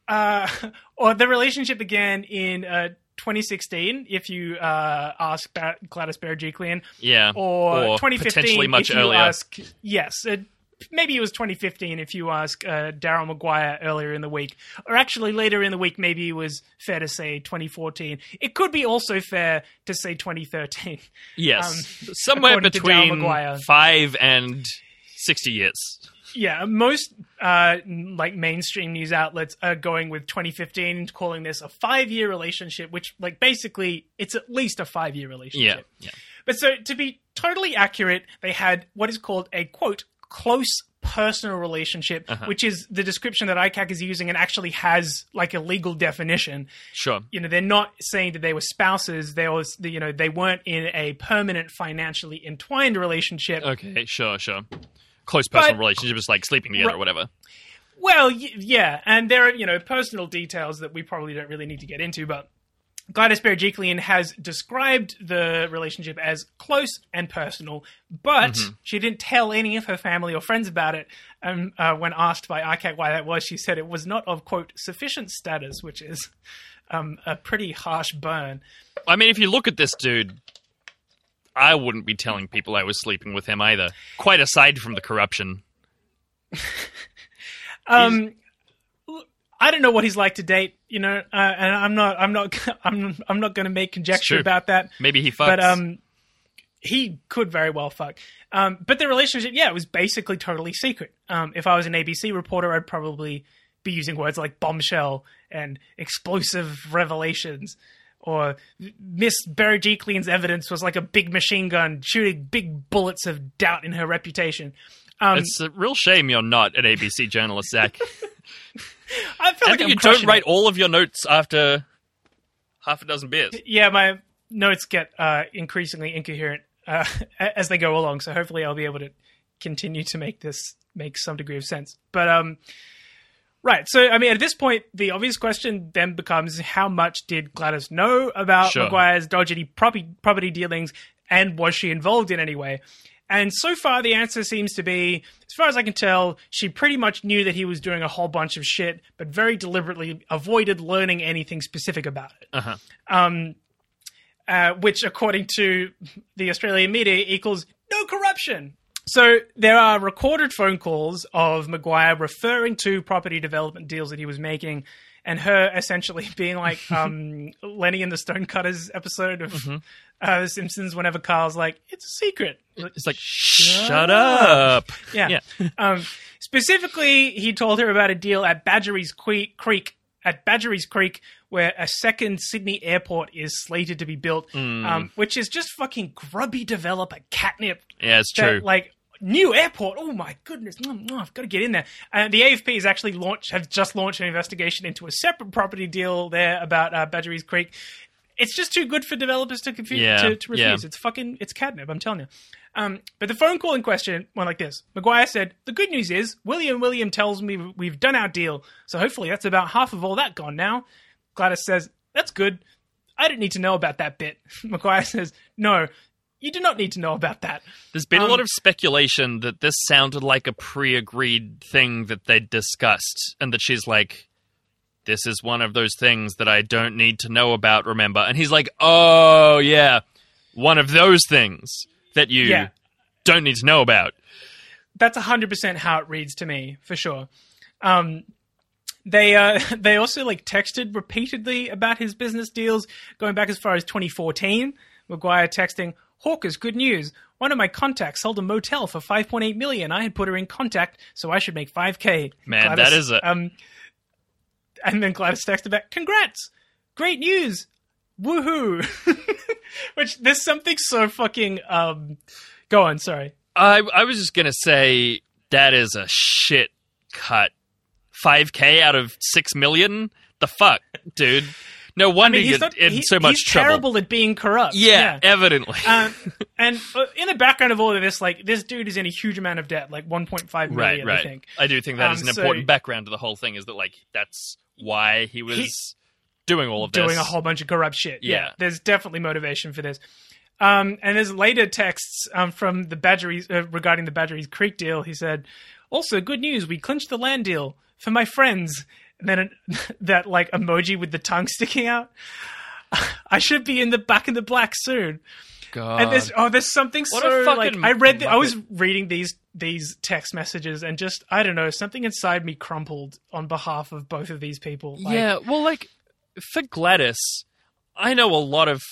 Speaker 1: Uh, [laughs] or the relationship began in uh, 2016, if you uh, ask ba- Gladys Berejiklian
Speaker 2: yeah.
Speaker 1: or, 2015
Speaker 2: potentially much
Speaker 1: if you
Speaker 2: earlier.
Speaker 1: ask yes it, maybe it was 2015 if you ask uh, Daryl Maguire earlier in the week or actually later in the week maybe it was fair to say 2014 it could be also fair to say 2013
Speaker 2: yes,
Speaker 1: um,
Speaker 2: somewhere
Speaker 1: according to Daryl
Speaker 2: between five and sixty years.
Speaker 1: Yeah most uh, like mainstream news outlets are going with 2015 and calling this a five year relationship which like basically it's at least a five year relationship
Speaker 2: yeah. yeah.
Speaker 1: But so to be totally accurate, they had what is called a quote close personal relationship,
Speaker 2: Uh-huh.
Speaker 1: which is the description that ICAC is using and actually has like a legal definition.
Speaker 2: Sure.
Speaker 1: You know, they're not saying that they were spouses. They was, you know, they weren't in a permanent financially entwined relationship.
Speaker 2: Okay, sure, sure. Close personal
Speaker 1: But-
Speaker 2: relationship is like sleeping together
Speaker 1: Right.
Speaker 2: or whatever.
Speaker 1: Well, y- yeah, and there are you know personal details that we probably don't really need to get into, but Gladys Berejiklian has described the relationship as close and personal, but she didn't tell any of her family or friends about it. Um, uh, when asked by ICAC why that was, she said it was not of quote sufficient status, which is um, a pretty harsh burn.
Speaker 2: I mean, if you look at this dude, I wouldn't be telling people I was sleeping with him either. Quite aside from the corruption. [laughs]
Speaker 1: Um, I don't know what he's like to date, you know, uh, and I'm not, I'm not, [laughs] I'm, I'm not going to make conjecture about that.
Speaker 2: Maybe he fucks.
Speaker 1: but um, he could very well fuck. Um, but the relationship, yeah, it was basically totally secret. Um, if I was an ABC reporter, I'd probably be using words like bombshell and explosive revelations. Or Miss Berejiklian's evidence was like a big machine gun shooting big bullets of doubt in her reputation. Um,
Speaker 2: it's a real shame you're not an ABC journalist, Zach. [laughs]
Speaker 1: I feel like
Speaker 2: you don't write
Speaker 1: it.
Speaker 2: all of your notes after half a dozen beers.
Speaker 1: yeah, my notes get uh, increasingly incoherent uh, [laughs] as they go along. So hopefully, I'll be able to continue to make this make some degree of sense. But um, right. So I mean, at this point, the obvious question then becomes: How much did Gladys know about
Speaker 2: Sure.
Speaker 1: Maguire's dodgy property property dealings, and was she involved in any way? And so far, the answer seems to be, as far as I can tell, she pretty much knew that he was doing a whole bunch of shit, but very deliberately avoided learning anything specific about it
Speaker 2: Uh-huh.
Speaker 1: uh, which, according to the Australian media, equals no corruption. So there are recorded phone calls of Maguire referring to property development deals that he was making, and her essentially [laughs] being like [laughs] um, Lenny in the Stonecutters episode of uh, The Simpsons. Whenever Carl's like, "It's a secret,"
Speaker 2: It's like, shut up.
Speaker 1: yeah. um, specifically, he told her about a deal at Badgerys Creek, at Badgerys Creek, where a second Sydney airport is slated to be built,
Speaker 2: Hmm.
Speaker 1: um, which is just fucking grubby developer catnip.
Speaker 2: Yeah, it's
Speaker 1: that,
Speaker 2: true.
Speaker 1: Like new airport. Oh my goodness, Mm, mm, I've got to get in there. And the AFP has actually launched, have just launched an investigation into a separate property deal there about uh, Badgerys Creek. It's just too good for developers to confuse
Speaker 2: Yeah,
Speaker 1: to, to refuse.
Speaker 2: yeah.
Speaker 1: It's fucking it's catnip. I'm telling you. Um, but the phone call in question went like this. Maguire said, "The good news is William William tells me we've done our deal, so hopefully that's about half of all that gone now." Gladys says, "That's good. I didn't need to know about that bit." [laughs] Maguire says, "No, you do not need to know about that."
Speaker 2: There's been a
Speaker 1: um,
Speaker 2: lot of speculation that this sounded like a pre-agreed thing that they'd discussed, and that she's like, "This is one of those things that I don't need to know about." Remember? And he's like, "Oh yeah, one of those things that you
Speaker 1: Yeah.
Speaker 2: don't need to know about."
Speaker 1: that's hundred percent how it reads to me for sure. Um, they uh, [laughs] they also like texted repeatedly about his business deals going back as far as 2014. Maguire texting Hawkers, good news. One of my contacts sold a motel for 5.8 million. I had put her in contact, so I should make 5k.
Speaker 2: Man, that is a-
Speaker 1: um. And then Gladys texted back, "Congrats, great news." Woohoo! [laughs] Which there's something so fucking um. Go on, sorry.
Speaker 2: I I was just gonna say that is a shit cut. Five k out of six million. The fuck, dude. No
Speaker 1: I
Speaker 2: wonder
Speaker 1: mean, he's
Speaker 2: you're
Speaker 1: not,
Speaker 2: in
Speaker 1: he-
Speaker 2: so much
Speaker 1: he's
Speaker 2: trouble.
Speaker 1: terrible at being corrupt.
Speaker 2: Yeah, evidently.
Speaker 1: um, [laughs] and uh, in the background of all of this, like this dude is in a huge amount of debt, like 1.5 million,
Speaker 2: right, right.
Speaker 1: I think.
Speaker 2: I do think that is
Speaker 1: Um,
Speaker 2: an
Speaker 1: so-
Speaker 2: important background to the whole thing. Is that like that's why he was
Speaker 1: He-
Speaker 2: doing all of this?
Speaker 1: doing a whole bunch of corrupt shit. Yeah,
Speaker 2: Yeah.
Speaker 1: there's definitely motivation for this. Um, and there's later texts um, from the Badgerys uh, regarding the Badgerys Creek deal. He said, "Also, good news: we clinched the land deal for my friends." And then [laughs] that like emoji with the tongue sticking out. [laughs] I should be in the back in the black soon.
Speaker 2: God.
Speaker 1: And there's oh, there's something
Speaker 2: What
Speaker 1: so
Speaker 2: fucking
Speaker 1: like I read. The, I was reading these these text messages and just I don't know something inside me crumpled on behalf of both of these people. Like,
Speaker 2: yeah, well, like for Gladys, I know a lot of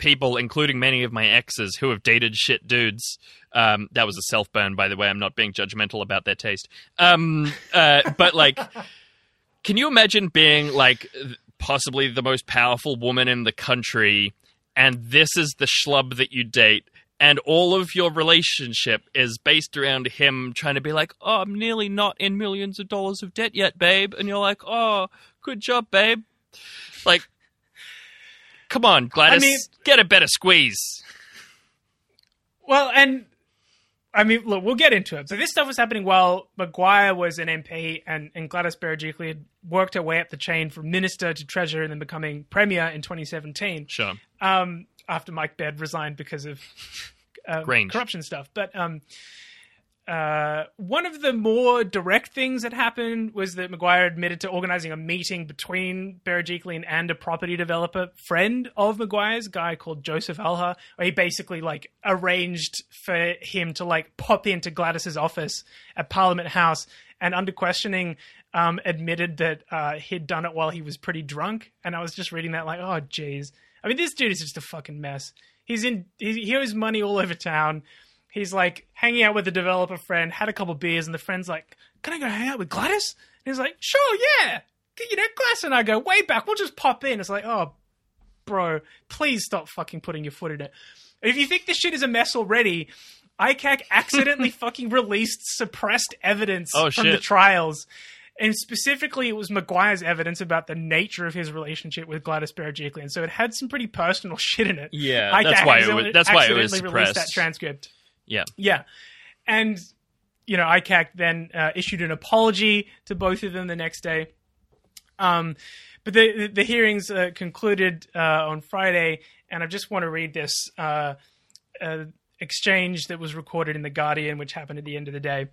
Speaker 2: people, including many of my exes, who have dated shit dudes. Um, that was a self burn, by the way. I'm not being judgmental about their taste. Um, uh, but like, [laughs] can you imagine being like possibly the most powerful woman in the country, and this is the schlub that you date? And all of your relationship is based around him trying to be like, oh, I'm nearly not in millions of dollars of debt yet, babe. And you're like, oh, good job, babe. Like, come on, Gladys,
Speaker 1: mean-
Speaker 2: get a better squeeze.
Speaker 1: Well, and I mean, look, we'll get into it. So this stuff was happening while Maguire was an MP and, and Gladys Berejiklian had worked her way up the chain from minister to treasurer and then becoming premier in 2017.
Speaker 2: Sure.
Speaker 1: um, after Mike Baird resigned because of um, corruption stuff. But um, uh, one of the more direct things that happened was that Maguire admitted to organizing a meeting between Berejiklian and a property developer friend of Maguire's, a guy called Joseph Alha, where he basically like arranged for him to like pop into Gladys's office at Parliament House and under questioning um, admitted that uh, he'd done it while he was pretty drunk. And I was just reading that like, oh, jeez. I mean, this dude is just a fucking mess. He's in, he owes money all over town. He's like hanging out with a developer friend, had a couple beers, and the friend's like, Can I go hang out with Gladys? And he's like, Sure, yeah. You know, Gladys and I go way back. We'll just pop in. It's like, Oh, bro, please stop fucking putting your foot in it. If you think this shit is a mess already, ICAC accidentally [laughs] fucking released suppressed evidence
Speaker 2: Oh,
Speaker 1: from the trials. And specifically, it was Maguire's evidence about the nature of his relationship with Gladys Berejiklian. So it had some pretty personal [laughs] shit in it.
Speaker 2: Yeah,
Speaker 1: ICAC
Speaker 2: that's why it was- that's why it was
Speaker 1: accidentally released that
Speaker 2: suppressed.
Speaker 1: transcript.
Speaker 2: Yeah.
Speaker 1: Yeah. And, you know, ICAC then uh, issued an apology to both of them the next day. Um, but the, the, hearings uh, concluded uh, on Friday, and I just want to read this uh, uh, exchange that was recorded in The Guardian, which happened at the end of the day.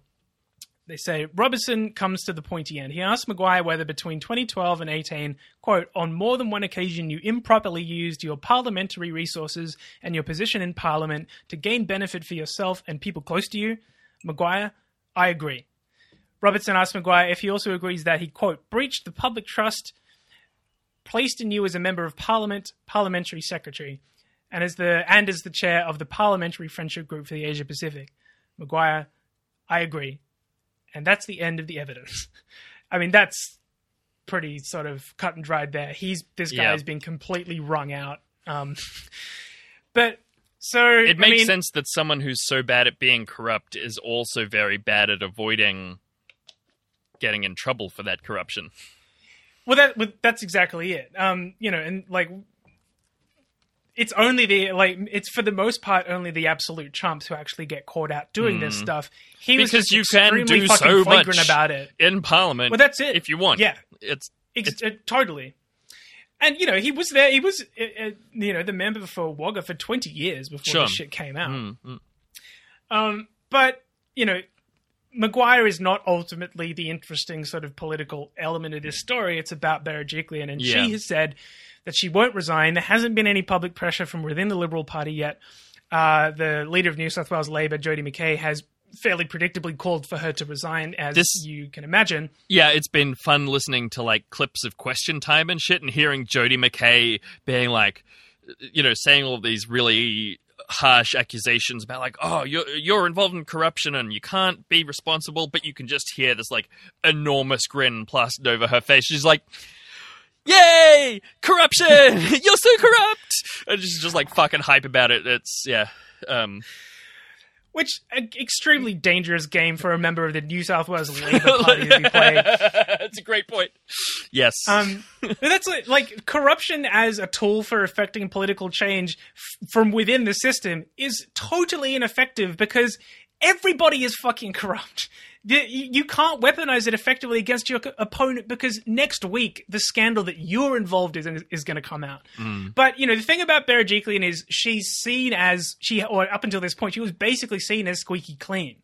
Speaker 1: They say Robertson comes to the pointy end. He asks Maguire whether between 2012 and 18, quote, on more than one occasion you improperly used your parliamentary resources and your position in Parliament to gain benefit for yourself and people close to you. Maguire, I agree. Robertson asked Maguire if he also agrees that he, quote, breached the public trust placed in you as a member of Parliament, parliamentary secretary, and as the and as the chair of the Parliamentary Friendship Group for the Asia Pacific. Maguire, I agree. And that's the end of the evidence. [laughs] I mean, that's pretty sort of cut and dried there. He's this guy
Speaker 2: Yeah.
Speaker 1: has been completely wrung out. Um, [laughs] but so
Speaker 2: It makes
Speaker 1: I mean,
Speaker 2: sense that someone who's so bad at being corrupt is also very bad at avoiding getting in trouble for that corruption.
Speaker 1: Well, that that's exactly it. Um, you know, and like, it's only the like it's for the most part only the absolute chumps who actually get caught out doing this stuff. He was.
Speaker 2: Because
Speaker 1: just
Speaker 2: you can do so
Speaker 1: flagrant
Speaker 2: much
Speaker 1: about it.
Speaker 2: in Parliament.
Speaker 1: Well, that's it.
Speaker 2: If you want,
Speaker 1: Yeah.
Speaker 2: it's
Speaker 1: Ex- uh, totally. And you know, he was there. He was, uh, uh, you know, the member for Wagga for twenty years before
Speaker 2: Sure.
Speaker 1: this shit came out.
Speaker 2: mm, mm.
Speaker 1: Um, but you know, Maguire is not ultimately the interesting sort of political element of this story. It's about Berejiklian, and
Speaker 2: Yeah.
Speaker 1: she has said that she won't resign. There hasn't been any public pressure from within the Liberal Party yet. Uh, the leader of New South Wales Labor, Jodie McKay, has fairly predictably called for her to resign, as
Speaker 2: This-
Speaker 1: you can imagine.
Speaker 2: yeah, it's been fun listening to like clips of Question Time and shit, and hearing Jodie McKay being like, you know, saying all these really harsh accusations about like, oh, you're you're involved in corruption and you can't be responsible, but you can just hear this like enormous grin plastered over her face. She's like, Yay! Corruption! [laughs] You're so corrupt! And she's just like fucking hype about it. It's yeah. Um,
Speaker 1: Which an extremely dangerous game for a member of the New South Wales Labor Party to be playing. [laughs]
Speaker 2: That's a great point. Yes.
Speaker 1: Um, that's like, like corruption as a tool for affecting political change f- from within the system is totally ineffective because everybody is fucking corrupt. You you can't weaponize it effectively against your opponent because next week the scandal that you're involved in is going to come out. But you know the thing about Berejiklian is she's seen as she or up until this point she was basically seen as squeaky clean.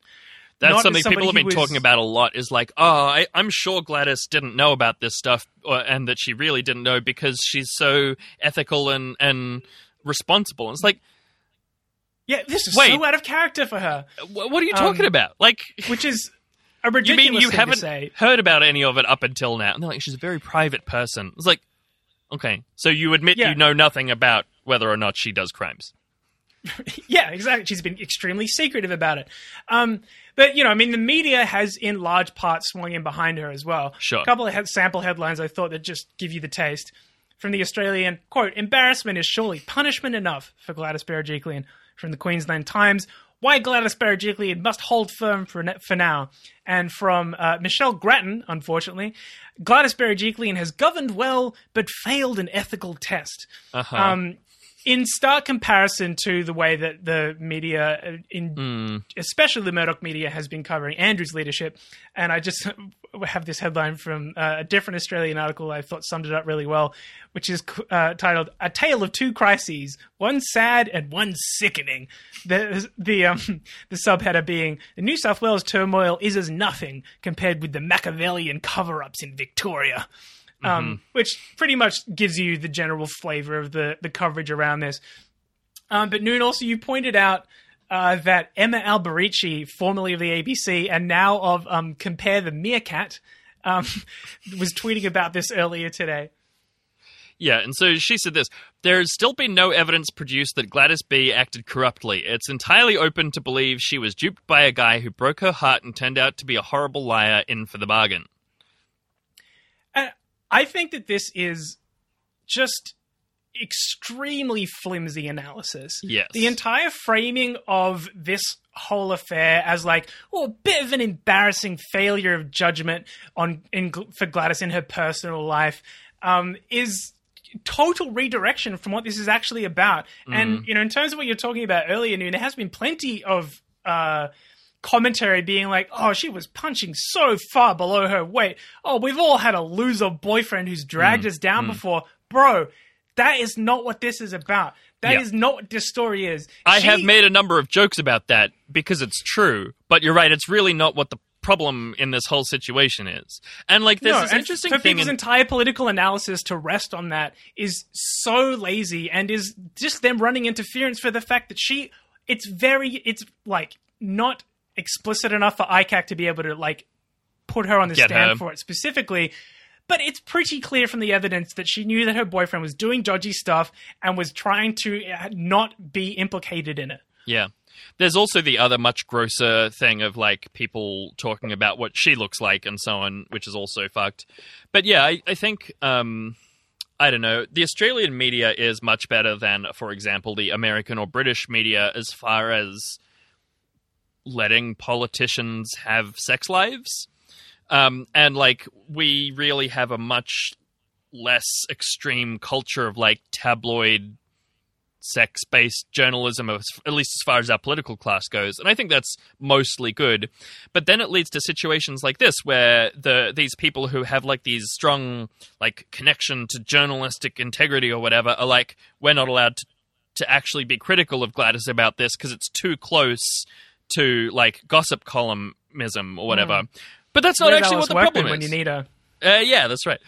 Speaker 2: That's
Speaker 1: not
Speaker 2: something people have been
Speaker 1: was-
Speaker 2: talking about a lot. Is like, oh, I, I'm sure Gladys didn't know about this stuff, or, and that she really didn't know because she's so ethical and and responsible. And it's like,
Speaker 1: Yeah, this is
Speaker 2: Wait.
Speaker 1: so out of character for her,
Speaker 2: wh- what are you talking
Speaker 1: Um,
Speaker 2: about? Like, [laughs]
Speaker 1: which is a
Speaker 2: you mean you
Speaker 1: thing
Speaker 2: haven't
Speaker 1: to say.
Speaker 2: heard about any of it up until now? And they're like, she's a very private person. It's like, okay, so you admit
Speaker 1: Yeah.
Speaker 2: you know nothing about whether or not she does crimes. [laughs]
Speaker 1: Yeah, exactly. She's been extremely secretive about it. Um, but you know, I mean, the media has in large part swung in behind her as well.
Speaker 2: Sure.
Speaker 1: A couple of head- sample headlines I thought that just give you the taste from the Australian quote: "Embarrassment is surely punishment enough for Gladys Berejiklian." From the Queensland Times. Why Gladys Berejiklian must hold firm for, for now. And from uh, Michelle Grattan, unfortunately, Gladys Berejiklian has governed well but failed an ethical test.
Speaker 2: Uh-huh.
Speaker 1: Um, in stark comparison to the way that the media, uh, in especially the Murdoch media, has been covering Andrews' leadership, and I just [laughs] have this headline from uh, a different Australian article I thought summed it up really well, which is uh, titled "A Tale of Two Crises: One Sad and One Sickening." The the um, [laughs] the subheader being the New South Wales turmoil is as nothing compared with the Machiavellian cover-ups in Victoria um, which pretty much gives you the general flavor of the, the coverage around this. Um, but Noon, also you pointed out uh, that Emma Alberici, formerly of the ABC and now of um, Compare the Meerkat, um, [laughs] was tweeting about this earlier today.
Speaker 2: Yeah, and so she said this There's still been no evidence produced that Gladys B acted corruptly. It's entirely open to believe she was duped by a guy who broke her heart and turned out to be a horrible liar in for the bargain.
Speaker 1: And I think that this is just extremely flimsy analysis.
Speaker 2: Yes.
Speaker 1: The entire framing of this whole affair as like, well, a bit of an embarrassing failure of judgment on in for Gladys in her personal life um, is total redirection from what this is actually about. And you know, in terms of what you're talking about earlier, Noon, there has been plenty of uh, commentary being like, "Oh, she was punching so far below her weight. Oh, we've all had a loser boyfriend who's dragged mm. us down mm. before, bro." That is not what this is about. That is not what this story is.
Speaker 2: I
Speaker 1: She-
Speaker 2: have made a number of jokes about that because it's true, but you're right, it's really not what the problem in this whole situation is. And like there's
Speaker 1: no,
Speaker 2: this interesting
Speaker 1: for
Speaker 2: thing
Speaker 1: people's
Speaker 2: in-
Speaker 1: entire political analysis to rest on that is so lazy and is just them running interference for the fact that she it's very it's like not explicit enough for ICAC to be able to like put her on the
Speaker 2: Get
Speaker 1: stand
Speaker 2: her.
Speaker 1: for it specifically. But it's pretty clear from the evidence that she knew that her boyfriend was doing dodgy stuff and was trying to uh, not be implicated in it.
Speaker 2: Yeah. There's also the other much grosser thing of like people talking about what she looks like and so on, which is also fucked. But yeah, I, I think um I don't know. The Australian media is much better than, for example, the American or British media as far as letting politicians have sex lives. Um, and like we really have a much less extreme culture of like tabloid sex based journalism, at least as far as our political class goes. And I think that's mostly good. But then it leads to situations like this where the these people who have like these strong like connection to journalistic integrity or whatever are like, we're not allowed to, to actually be critical of Gladys about this because it's too close to like gossip columnism or whatever. But that's not
Speaker 1: Where's
Speaker 2: actually
Speaker 1: Alice
Speaker 2: what the problem is.
Speaker 1: When you need her.
Speaker 2: Uh, yeah, that's right.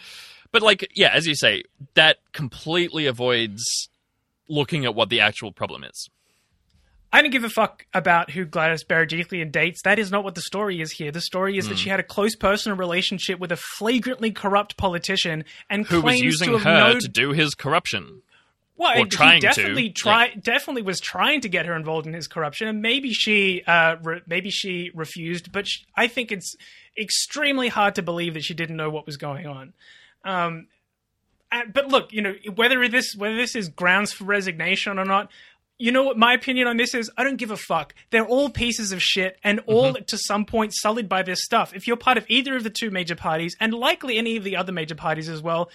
Speaker 2: But like, yeah, as you say, that completely avoids looking at what the actual problem is.
Speaker 1: I don't give a fuck about who Gladys Berejiklian dates. That is not what the story is here. The story is
Speaker 2: Hmm.
Speaker 1: that she had a close personal relationship with a flagrantly corrupt politician and
Speaker 2: Who was using
Speaker 1: to have
Speaker 2: her
Speaker 1: known-
Speaker 2: to do his corruption?
Speaker 1: Well,
Speaker 2: or
Speaker 1: he
Speaker 2: trying to.
Speaker 1: definitely try definitely was trying to get her involved in his corruption, and maybe she uh, re- maybe she refused. But sh I think it's extremely hard to believe that she didn't know what was going on. Um, uh, but look, you know, whether this whether this is grounds for resignation or not, you know what my opinion on this is? I don't give a fuck. They're all pieces of shit and all to some point sullied by this stuff. If you're part of either of the two major parties and likely any of the other major parties as well,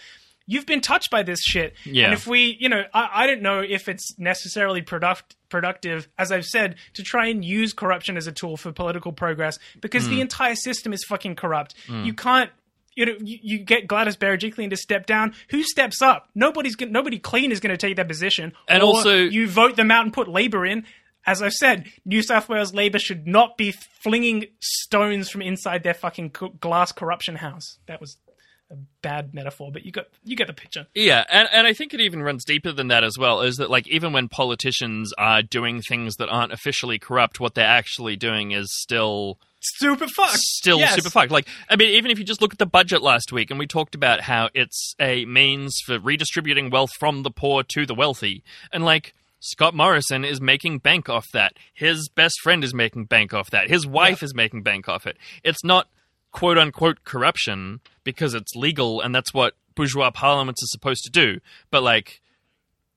Speaker 1: you've been touched by this shit.
Speaker 2: Yeah.
Speaker 1: And if we, you know, I, I don't know if it's necessarily product, productive, as I've said, to try and use corruption as a tool for political progress because the mm. entire system is fucking corrupt. Mm. You can't. You know, you, you get Gladys Berejiklian to step down. Who steps up? Nobody's gonna, nobody clean is going to take that position.
Speaker 2: And also-
Speaker 1: you vote them out and put Labor in. As I've said, New South Wales Labor should not be flinging stones from inside their fucking glass corruption house. That was a bad metaphor, but you got you get the picture.
Speaker 2: Yeah, and, and I think it even runs deeper than that as well. Is that like even when politicians are doing things that aren't officially corrupt, what they're actually doing is still
Speaker 1: Super fucked.
Speaker 2: still
Speaker 1: Yes.
Speaker 2: super fucked. Like, I mean, even if you just look at the budget last week, and we talked about how it's a means for redistributing wealth from the poor to the wealthy, and like. Scott Morrison is making bank off that. His best friend is making bank off that. His wife is making bank off it. It's not quote unquote corruption because it's legal and that's what bourgeois parliaments are supposed to do. But like,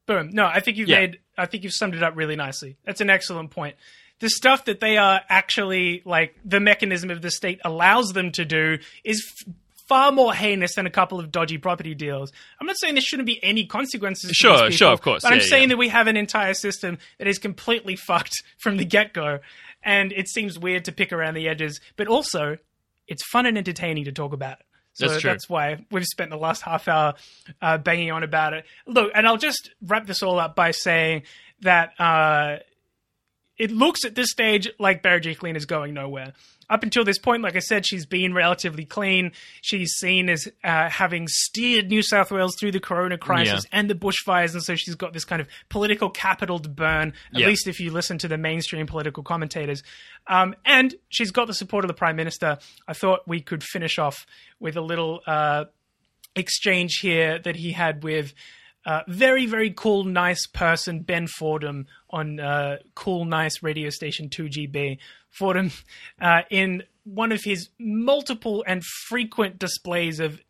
Speaker 1: Boom. No, I think you've
Speaker 2: Yeah.
Speaker 1: made. I think you've summed it up really nicely. That's an excellent point. The stuff that they are actually like the mechanism of the state allows them to do is f- far more heinous than a couple of dodgy property deals. I'm not saying there shouldn't be any consequences.
Speaker 2: Sure,
Speaker 1: these
Speaker 2: sure, of course.
Speaker 1: But I'm
Speaker 2: Yeah,
Speaker 1: saying that we have an entire system that is completely [laughs] fucked from the get go, and it seems weird to pick around the edges. But also, it's fun and entertaining to talk about it. So
Speaker 2: That's
Speaker 1: that's why we've spent the last half hour uh, banging on about it. Look, and I'll just wrap this all up by saying that uh, it looks at this stage like Berejiklian is going nowhere. Up until this point, like I said, she's been relatively clean. She's seen as uh, having steered New South Wales through the corona crisis
Speaker 2: Yeah.
Speaker 1: and the bushfires, and so she's got this kind of political capital to burn, at
Speaker 2: Yeah.
Speaker 1: least if you listen to the mainstream political commentators. Um, and she's got the support of the Prime Minister. I thought we could finish off with a little uh, exchange here that he had with uh, very, very cool, nice person, Ben Fordham, on uh, cool, nice radio station 2GB. Fordham, uh, in one of his multiple and frequent displays of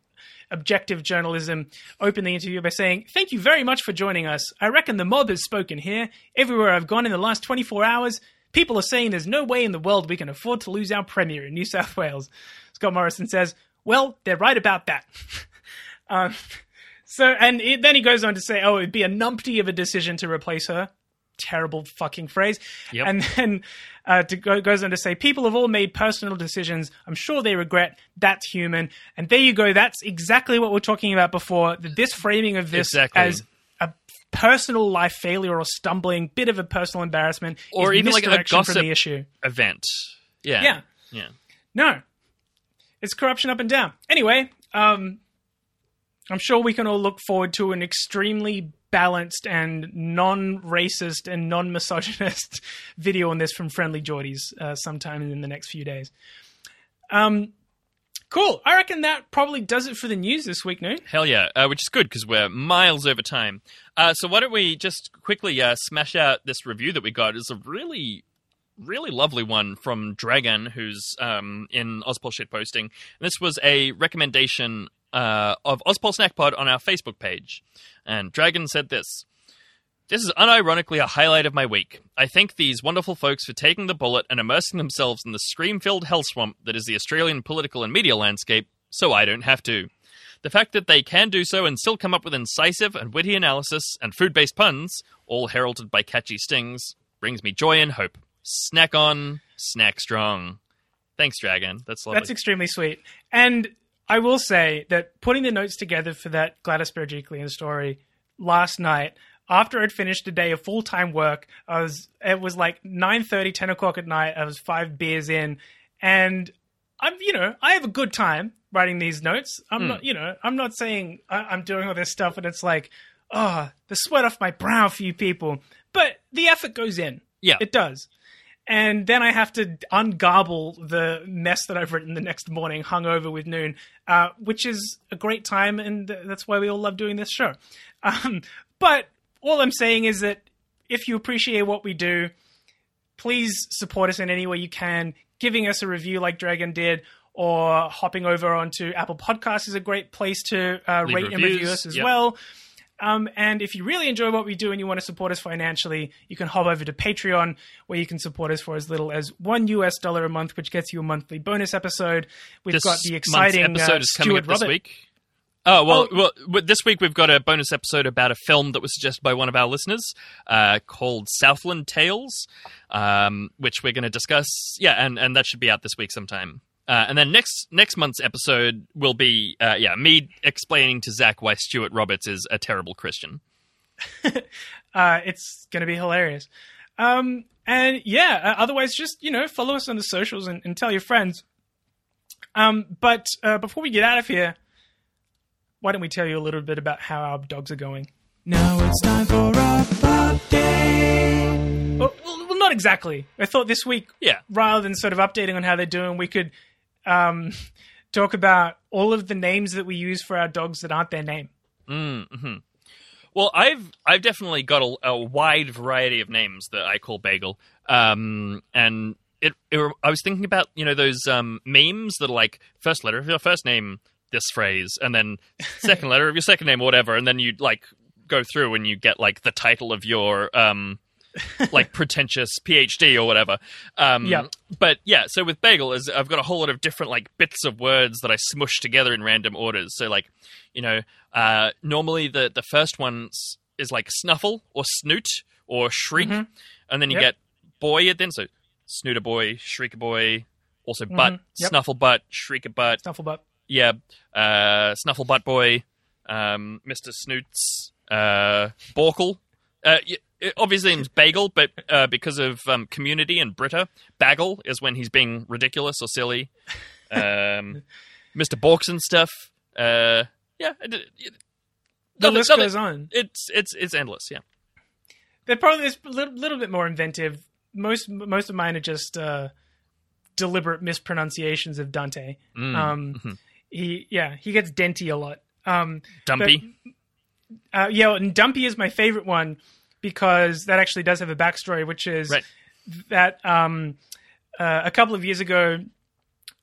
Speaker 1: objective journalism, opened the interview by saying, Thank you very much for joining us. I reckon the mob has spoken here. Everywhere I've gone in the last 24 hours, people are saying there's no way in the world we can afford to lose our Premier in New South Wales. Scott Morrison says, Well, they're right about that. [laughs] um, so, and it, then he goes on to say, "Oh, it'd be a numpty of a decision to replace her." Terrible fucking phrase.
Speaker 2: Yep.
Speaker 1: And then uh, to go, goes on to say, "People have all made personal decisions. I'm sure they regret. That's human." And there you go. That's exactly what we're talking about before. That this framing of this
Speaker 2: Exactly.
Speaker 1: as a personal life failure or stumbling, bit of a personal embarrassment,
Speaker 2: Or even like a gossip-
Speaker 1: the issue.
Speaker 2: event. Yeah.
Speaker 1: Yeah.
Speaker 2: Yeah.
Speaker 1: No. It's corruption up and down. Anyway, um, I'm sure we can all look forward to an extremely balanced and non-racist and non-misogynist [laughs] video on this from Friendlyjordies uh, sometime in the next few days. Um, cool. I reckon that probably does it for the news this week, no?
Speaker 2: Hell yeah, uh, which is good because we're miles over time. Uh, so why don't we just quickly uh, smash out this review that we got? It's a really, really lovely one from Dragon, who's um, in Ozpol shitposting. And this was a recommendation uh, of Ozpol Snack Pod on our Facebook page. And Dragon said this. This is unironically a highlight of my week. I thank these wonderful folks for taking the bullet and immersing themselves in the scream filled hell swamp that is the Australian political and media landscape, so I don't have to. The fact that they can do so and still come up with incisive and witty analysis and food based puns, all heralded by catchy stings, brings me joy and hope. Snack on, snack strong. Thanks, Dragon. That's lovely.
Speaker 1: That's extremely sweet. And I will say that putting the notes together for that Gladys Berejiklian story last night, after I'd finished a day of full time work, I was it was like 9:30, 10 o'clock at night. I was five beers in, and I'm you know I have a good time writing these notes. I'm
Speaker 2: Hmm.
Speaker 1: not you know I'm not saying I, I'm doing all this stuff and it's like oh the sweat off my brow for you people, but the effort goes in.
Speaker 2: Yeah.
Speaker 1: it does and then I have to ungarble the mess that I've written the next morning, hungover with noon, uh, which is a great time, and that's why we all love doing this show. Um, but all I'm saying is that if you appreciate what we do, please support us in any way you can, giving us a review like Dragon did, or hopping over onto Apple Podcasts is a great place to uh, rate and review us as
Speaker 2: yep.
Speaker 1: well. Um, and if you really enjoy what we do and you want to support us financially, you can hop over to Patreon, where you can support us for as little as one US dollar a month, which gets you a monthly bonus episode. We've
Speaker 2: this
Speaker 1: got the exciting
Speaker 2: episode
Speaker 1: uh,
Speaker 2: is coming
Speaker 1: Stuart
Speaker 2: up this
Speaker 1: Robert.
Speaker 2: week. Oh well,
Speaker 1: Oh.
Speaker 2: well, this week we've got a bonus episode about a film that was suggested by one of our listeners, uh, called Southland Tales, um, which we're going to discuss. Yeah, and and that should be out this week sometime. Uh, and then next next month's episode will be uh, yeah me explaining to Zach why Stuart Roberts is a terrible Christian. [laughs]
Speaker 1: Uh, it's going to be hilarious. Um, and yeah, uh, otherwise, just you know, follow us on the socials and, and tell your friends. Um, but uh, before we get out of here, why don't we tell you a little bit about how our dogs are going? Now it's time for a update. Well, well, well, not exactly. I thought this week,
Speaker 2: Yeah,
Speaker 1: rather than sort of updating on how they're doing, we could um, talk about all of the names that we use for our dogs that aren't their name.
Speaker 2: Mm-hmm. Well, I've I've definitely got a, a wide variety of names that I call Bagel, um, and it, it. I was thinking about you know those um, memes that are like first letter of your first name, this phrase, and then second [laughs] letter of your second name, or whatever, and then you like go through and you get like the title of your um, like pretentious PhD or whatever. Um,
Speaker 1: Yeah.
Speaker 2: But yeah, so with bagel is I've got a whole lot of different like bits of words that I smush together in random orders. So like, you know, uh, normally the the first one is like snuffle or snoot or shriek,
Speaker 1: Mhm.
Speaker 2: and then you
Speaker 1: Yep.
Speaker 2: get boy at then so snooter boy, shrieker boy, also butt,
Speaker 1: Mhm. Yep.
Speaker 2: snuffle butt, shrieker butt,
Speaker 1: Snufflebutt.
Speaker 2: yeah, uh, Snuffle Butt Boy, um, Mr. Snoots, uh, Borkle. Uh, obviously name's Bagel, but uh, because of um, community and Britta, Bagel is when he's being ridiculous or silly. Um, [laughs] Mr. Borks and stuff. Uh, yeah, it, it,
Speaker 1: The
Speaker 2: nothing-
Speaker 1: list
Speaker 2: nothing-
Speaker 1: goes on.
Speaker 2: It's it's it's endless. Yeah.
Speaker 1: They're probably a little, little bit more inventive. Most most of mine are just uh, deliberate mispronunciations of Dante.
Speaker 2: Mm,
Speaker 1: Um,
Speaker 2: mhm.
Speaker 1: He yeah he gets Denty a lot. Um,
Speaker 2: Dumpy.
Speaker 1: Uh, yeah, and Dumpy is my favorite one because that actually does have a backstory, which is
Speaker 2: Right.
Speaker 1: that um, uh, a couple of years ago,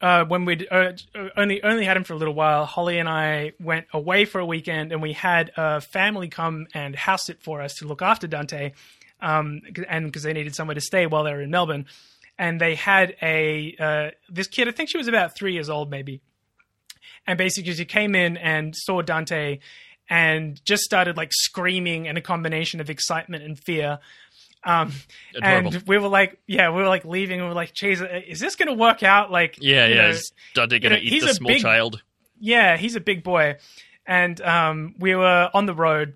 Speaker 1: uh, when we'd uh, only only had him for a little while, Holly and I went away for a weekend, and we had a family come and house it for us to look after Dante, um, and because they needed somewhere to stay while they were in Melbourne, and they had a uh, this kid. I think she was about three years old, maybe and basically she came in and saw Dante and just started like screaming in a combination of excitement and fear. Um,
Speaker 2: Adorable.
Speaker 1: and we were like, yeah, we were like leaving and we were like, geez, is this going to work out? Like,
Speaker 2: yeah, yeah.
Speaker 1: know,
Speaker 2: Is Dante gonna
Speaker 1: know,
Speaker 2: eat the small
Speaker 1: big-
Speaker 2: child?
Speaker 1: yeah, he's a big boy. And um, we were on the road,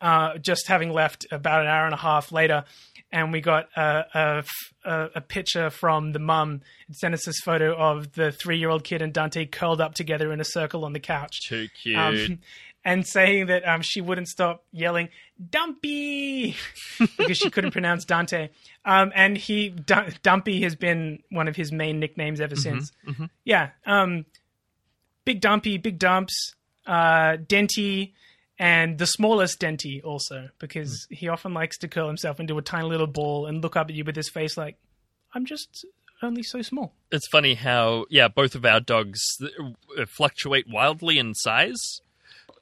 Speaker 1: uh, just having left about an hour and a half later, and we got a, a, a, a picture from the mum. It sent us this photo of the three year old kid and Dante curled up together in a circle on the couch.
Speaker 2: Too cute.
Speaker 1: Um, and saying that um, she wouldn't stop yelling "Dumpy" [laughs] because she couldn't pronounce Dante. Um, and he D- Dumpy has been one of his main nicknames ever since. Yeah, um, Big Dumpy, Big Dumps, uh, Denty, and the smallest Denty also because he often likes to curl himself into a tiny little ball and look up at you with his face like, "I'm just only so small."
Speaker 2: it's funny how yeah both of our dogs uh, fluctuate wildly in size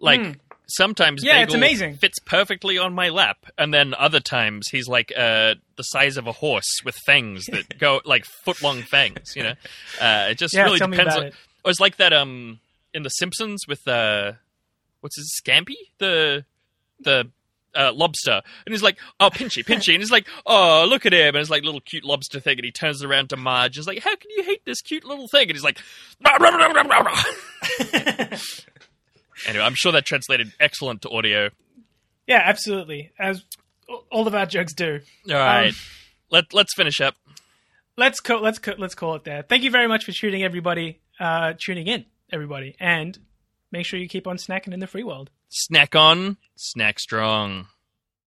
Speaker 2: like sometimes
Speaker 1: Hmm. Yeah, it's amazing.
Speaker 2: fits perfectly on my lap and then other times he's like uh the size of a horse with fangs that [laughs] go like foot long fangs you know uh it just
Speaker 1: Yeah,
Speaker 2: really depends on
Speaker 1: it.
Speaker 2: it was like that um in the simpsons with uh what's his scampy the the uh, lobster, and he's like, "Oh, Pinchy, Pinchy," and he's like, "Oh, look at him," and it's like little cute lobster thing, and he turns around to Marge, and he's like, "How can you hate this cute little thing?" And he's like, anyway, I'm sure that translated excellent to audio.
Speaker 1: Yeah, absolutely, as all of our jokes do.
Speaker 2: All right,
Speaker 1: Um,
Speaker 2: let let's finish up.
Speaker 1: let's co- let's co- let's call it there. Thank you very much for tuning everybody, uh, tuning in, everybody, and make sure you keep on snacking in the free world.
Speaker 2: Snack on, snack strong.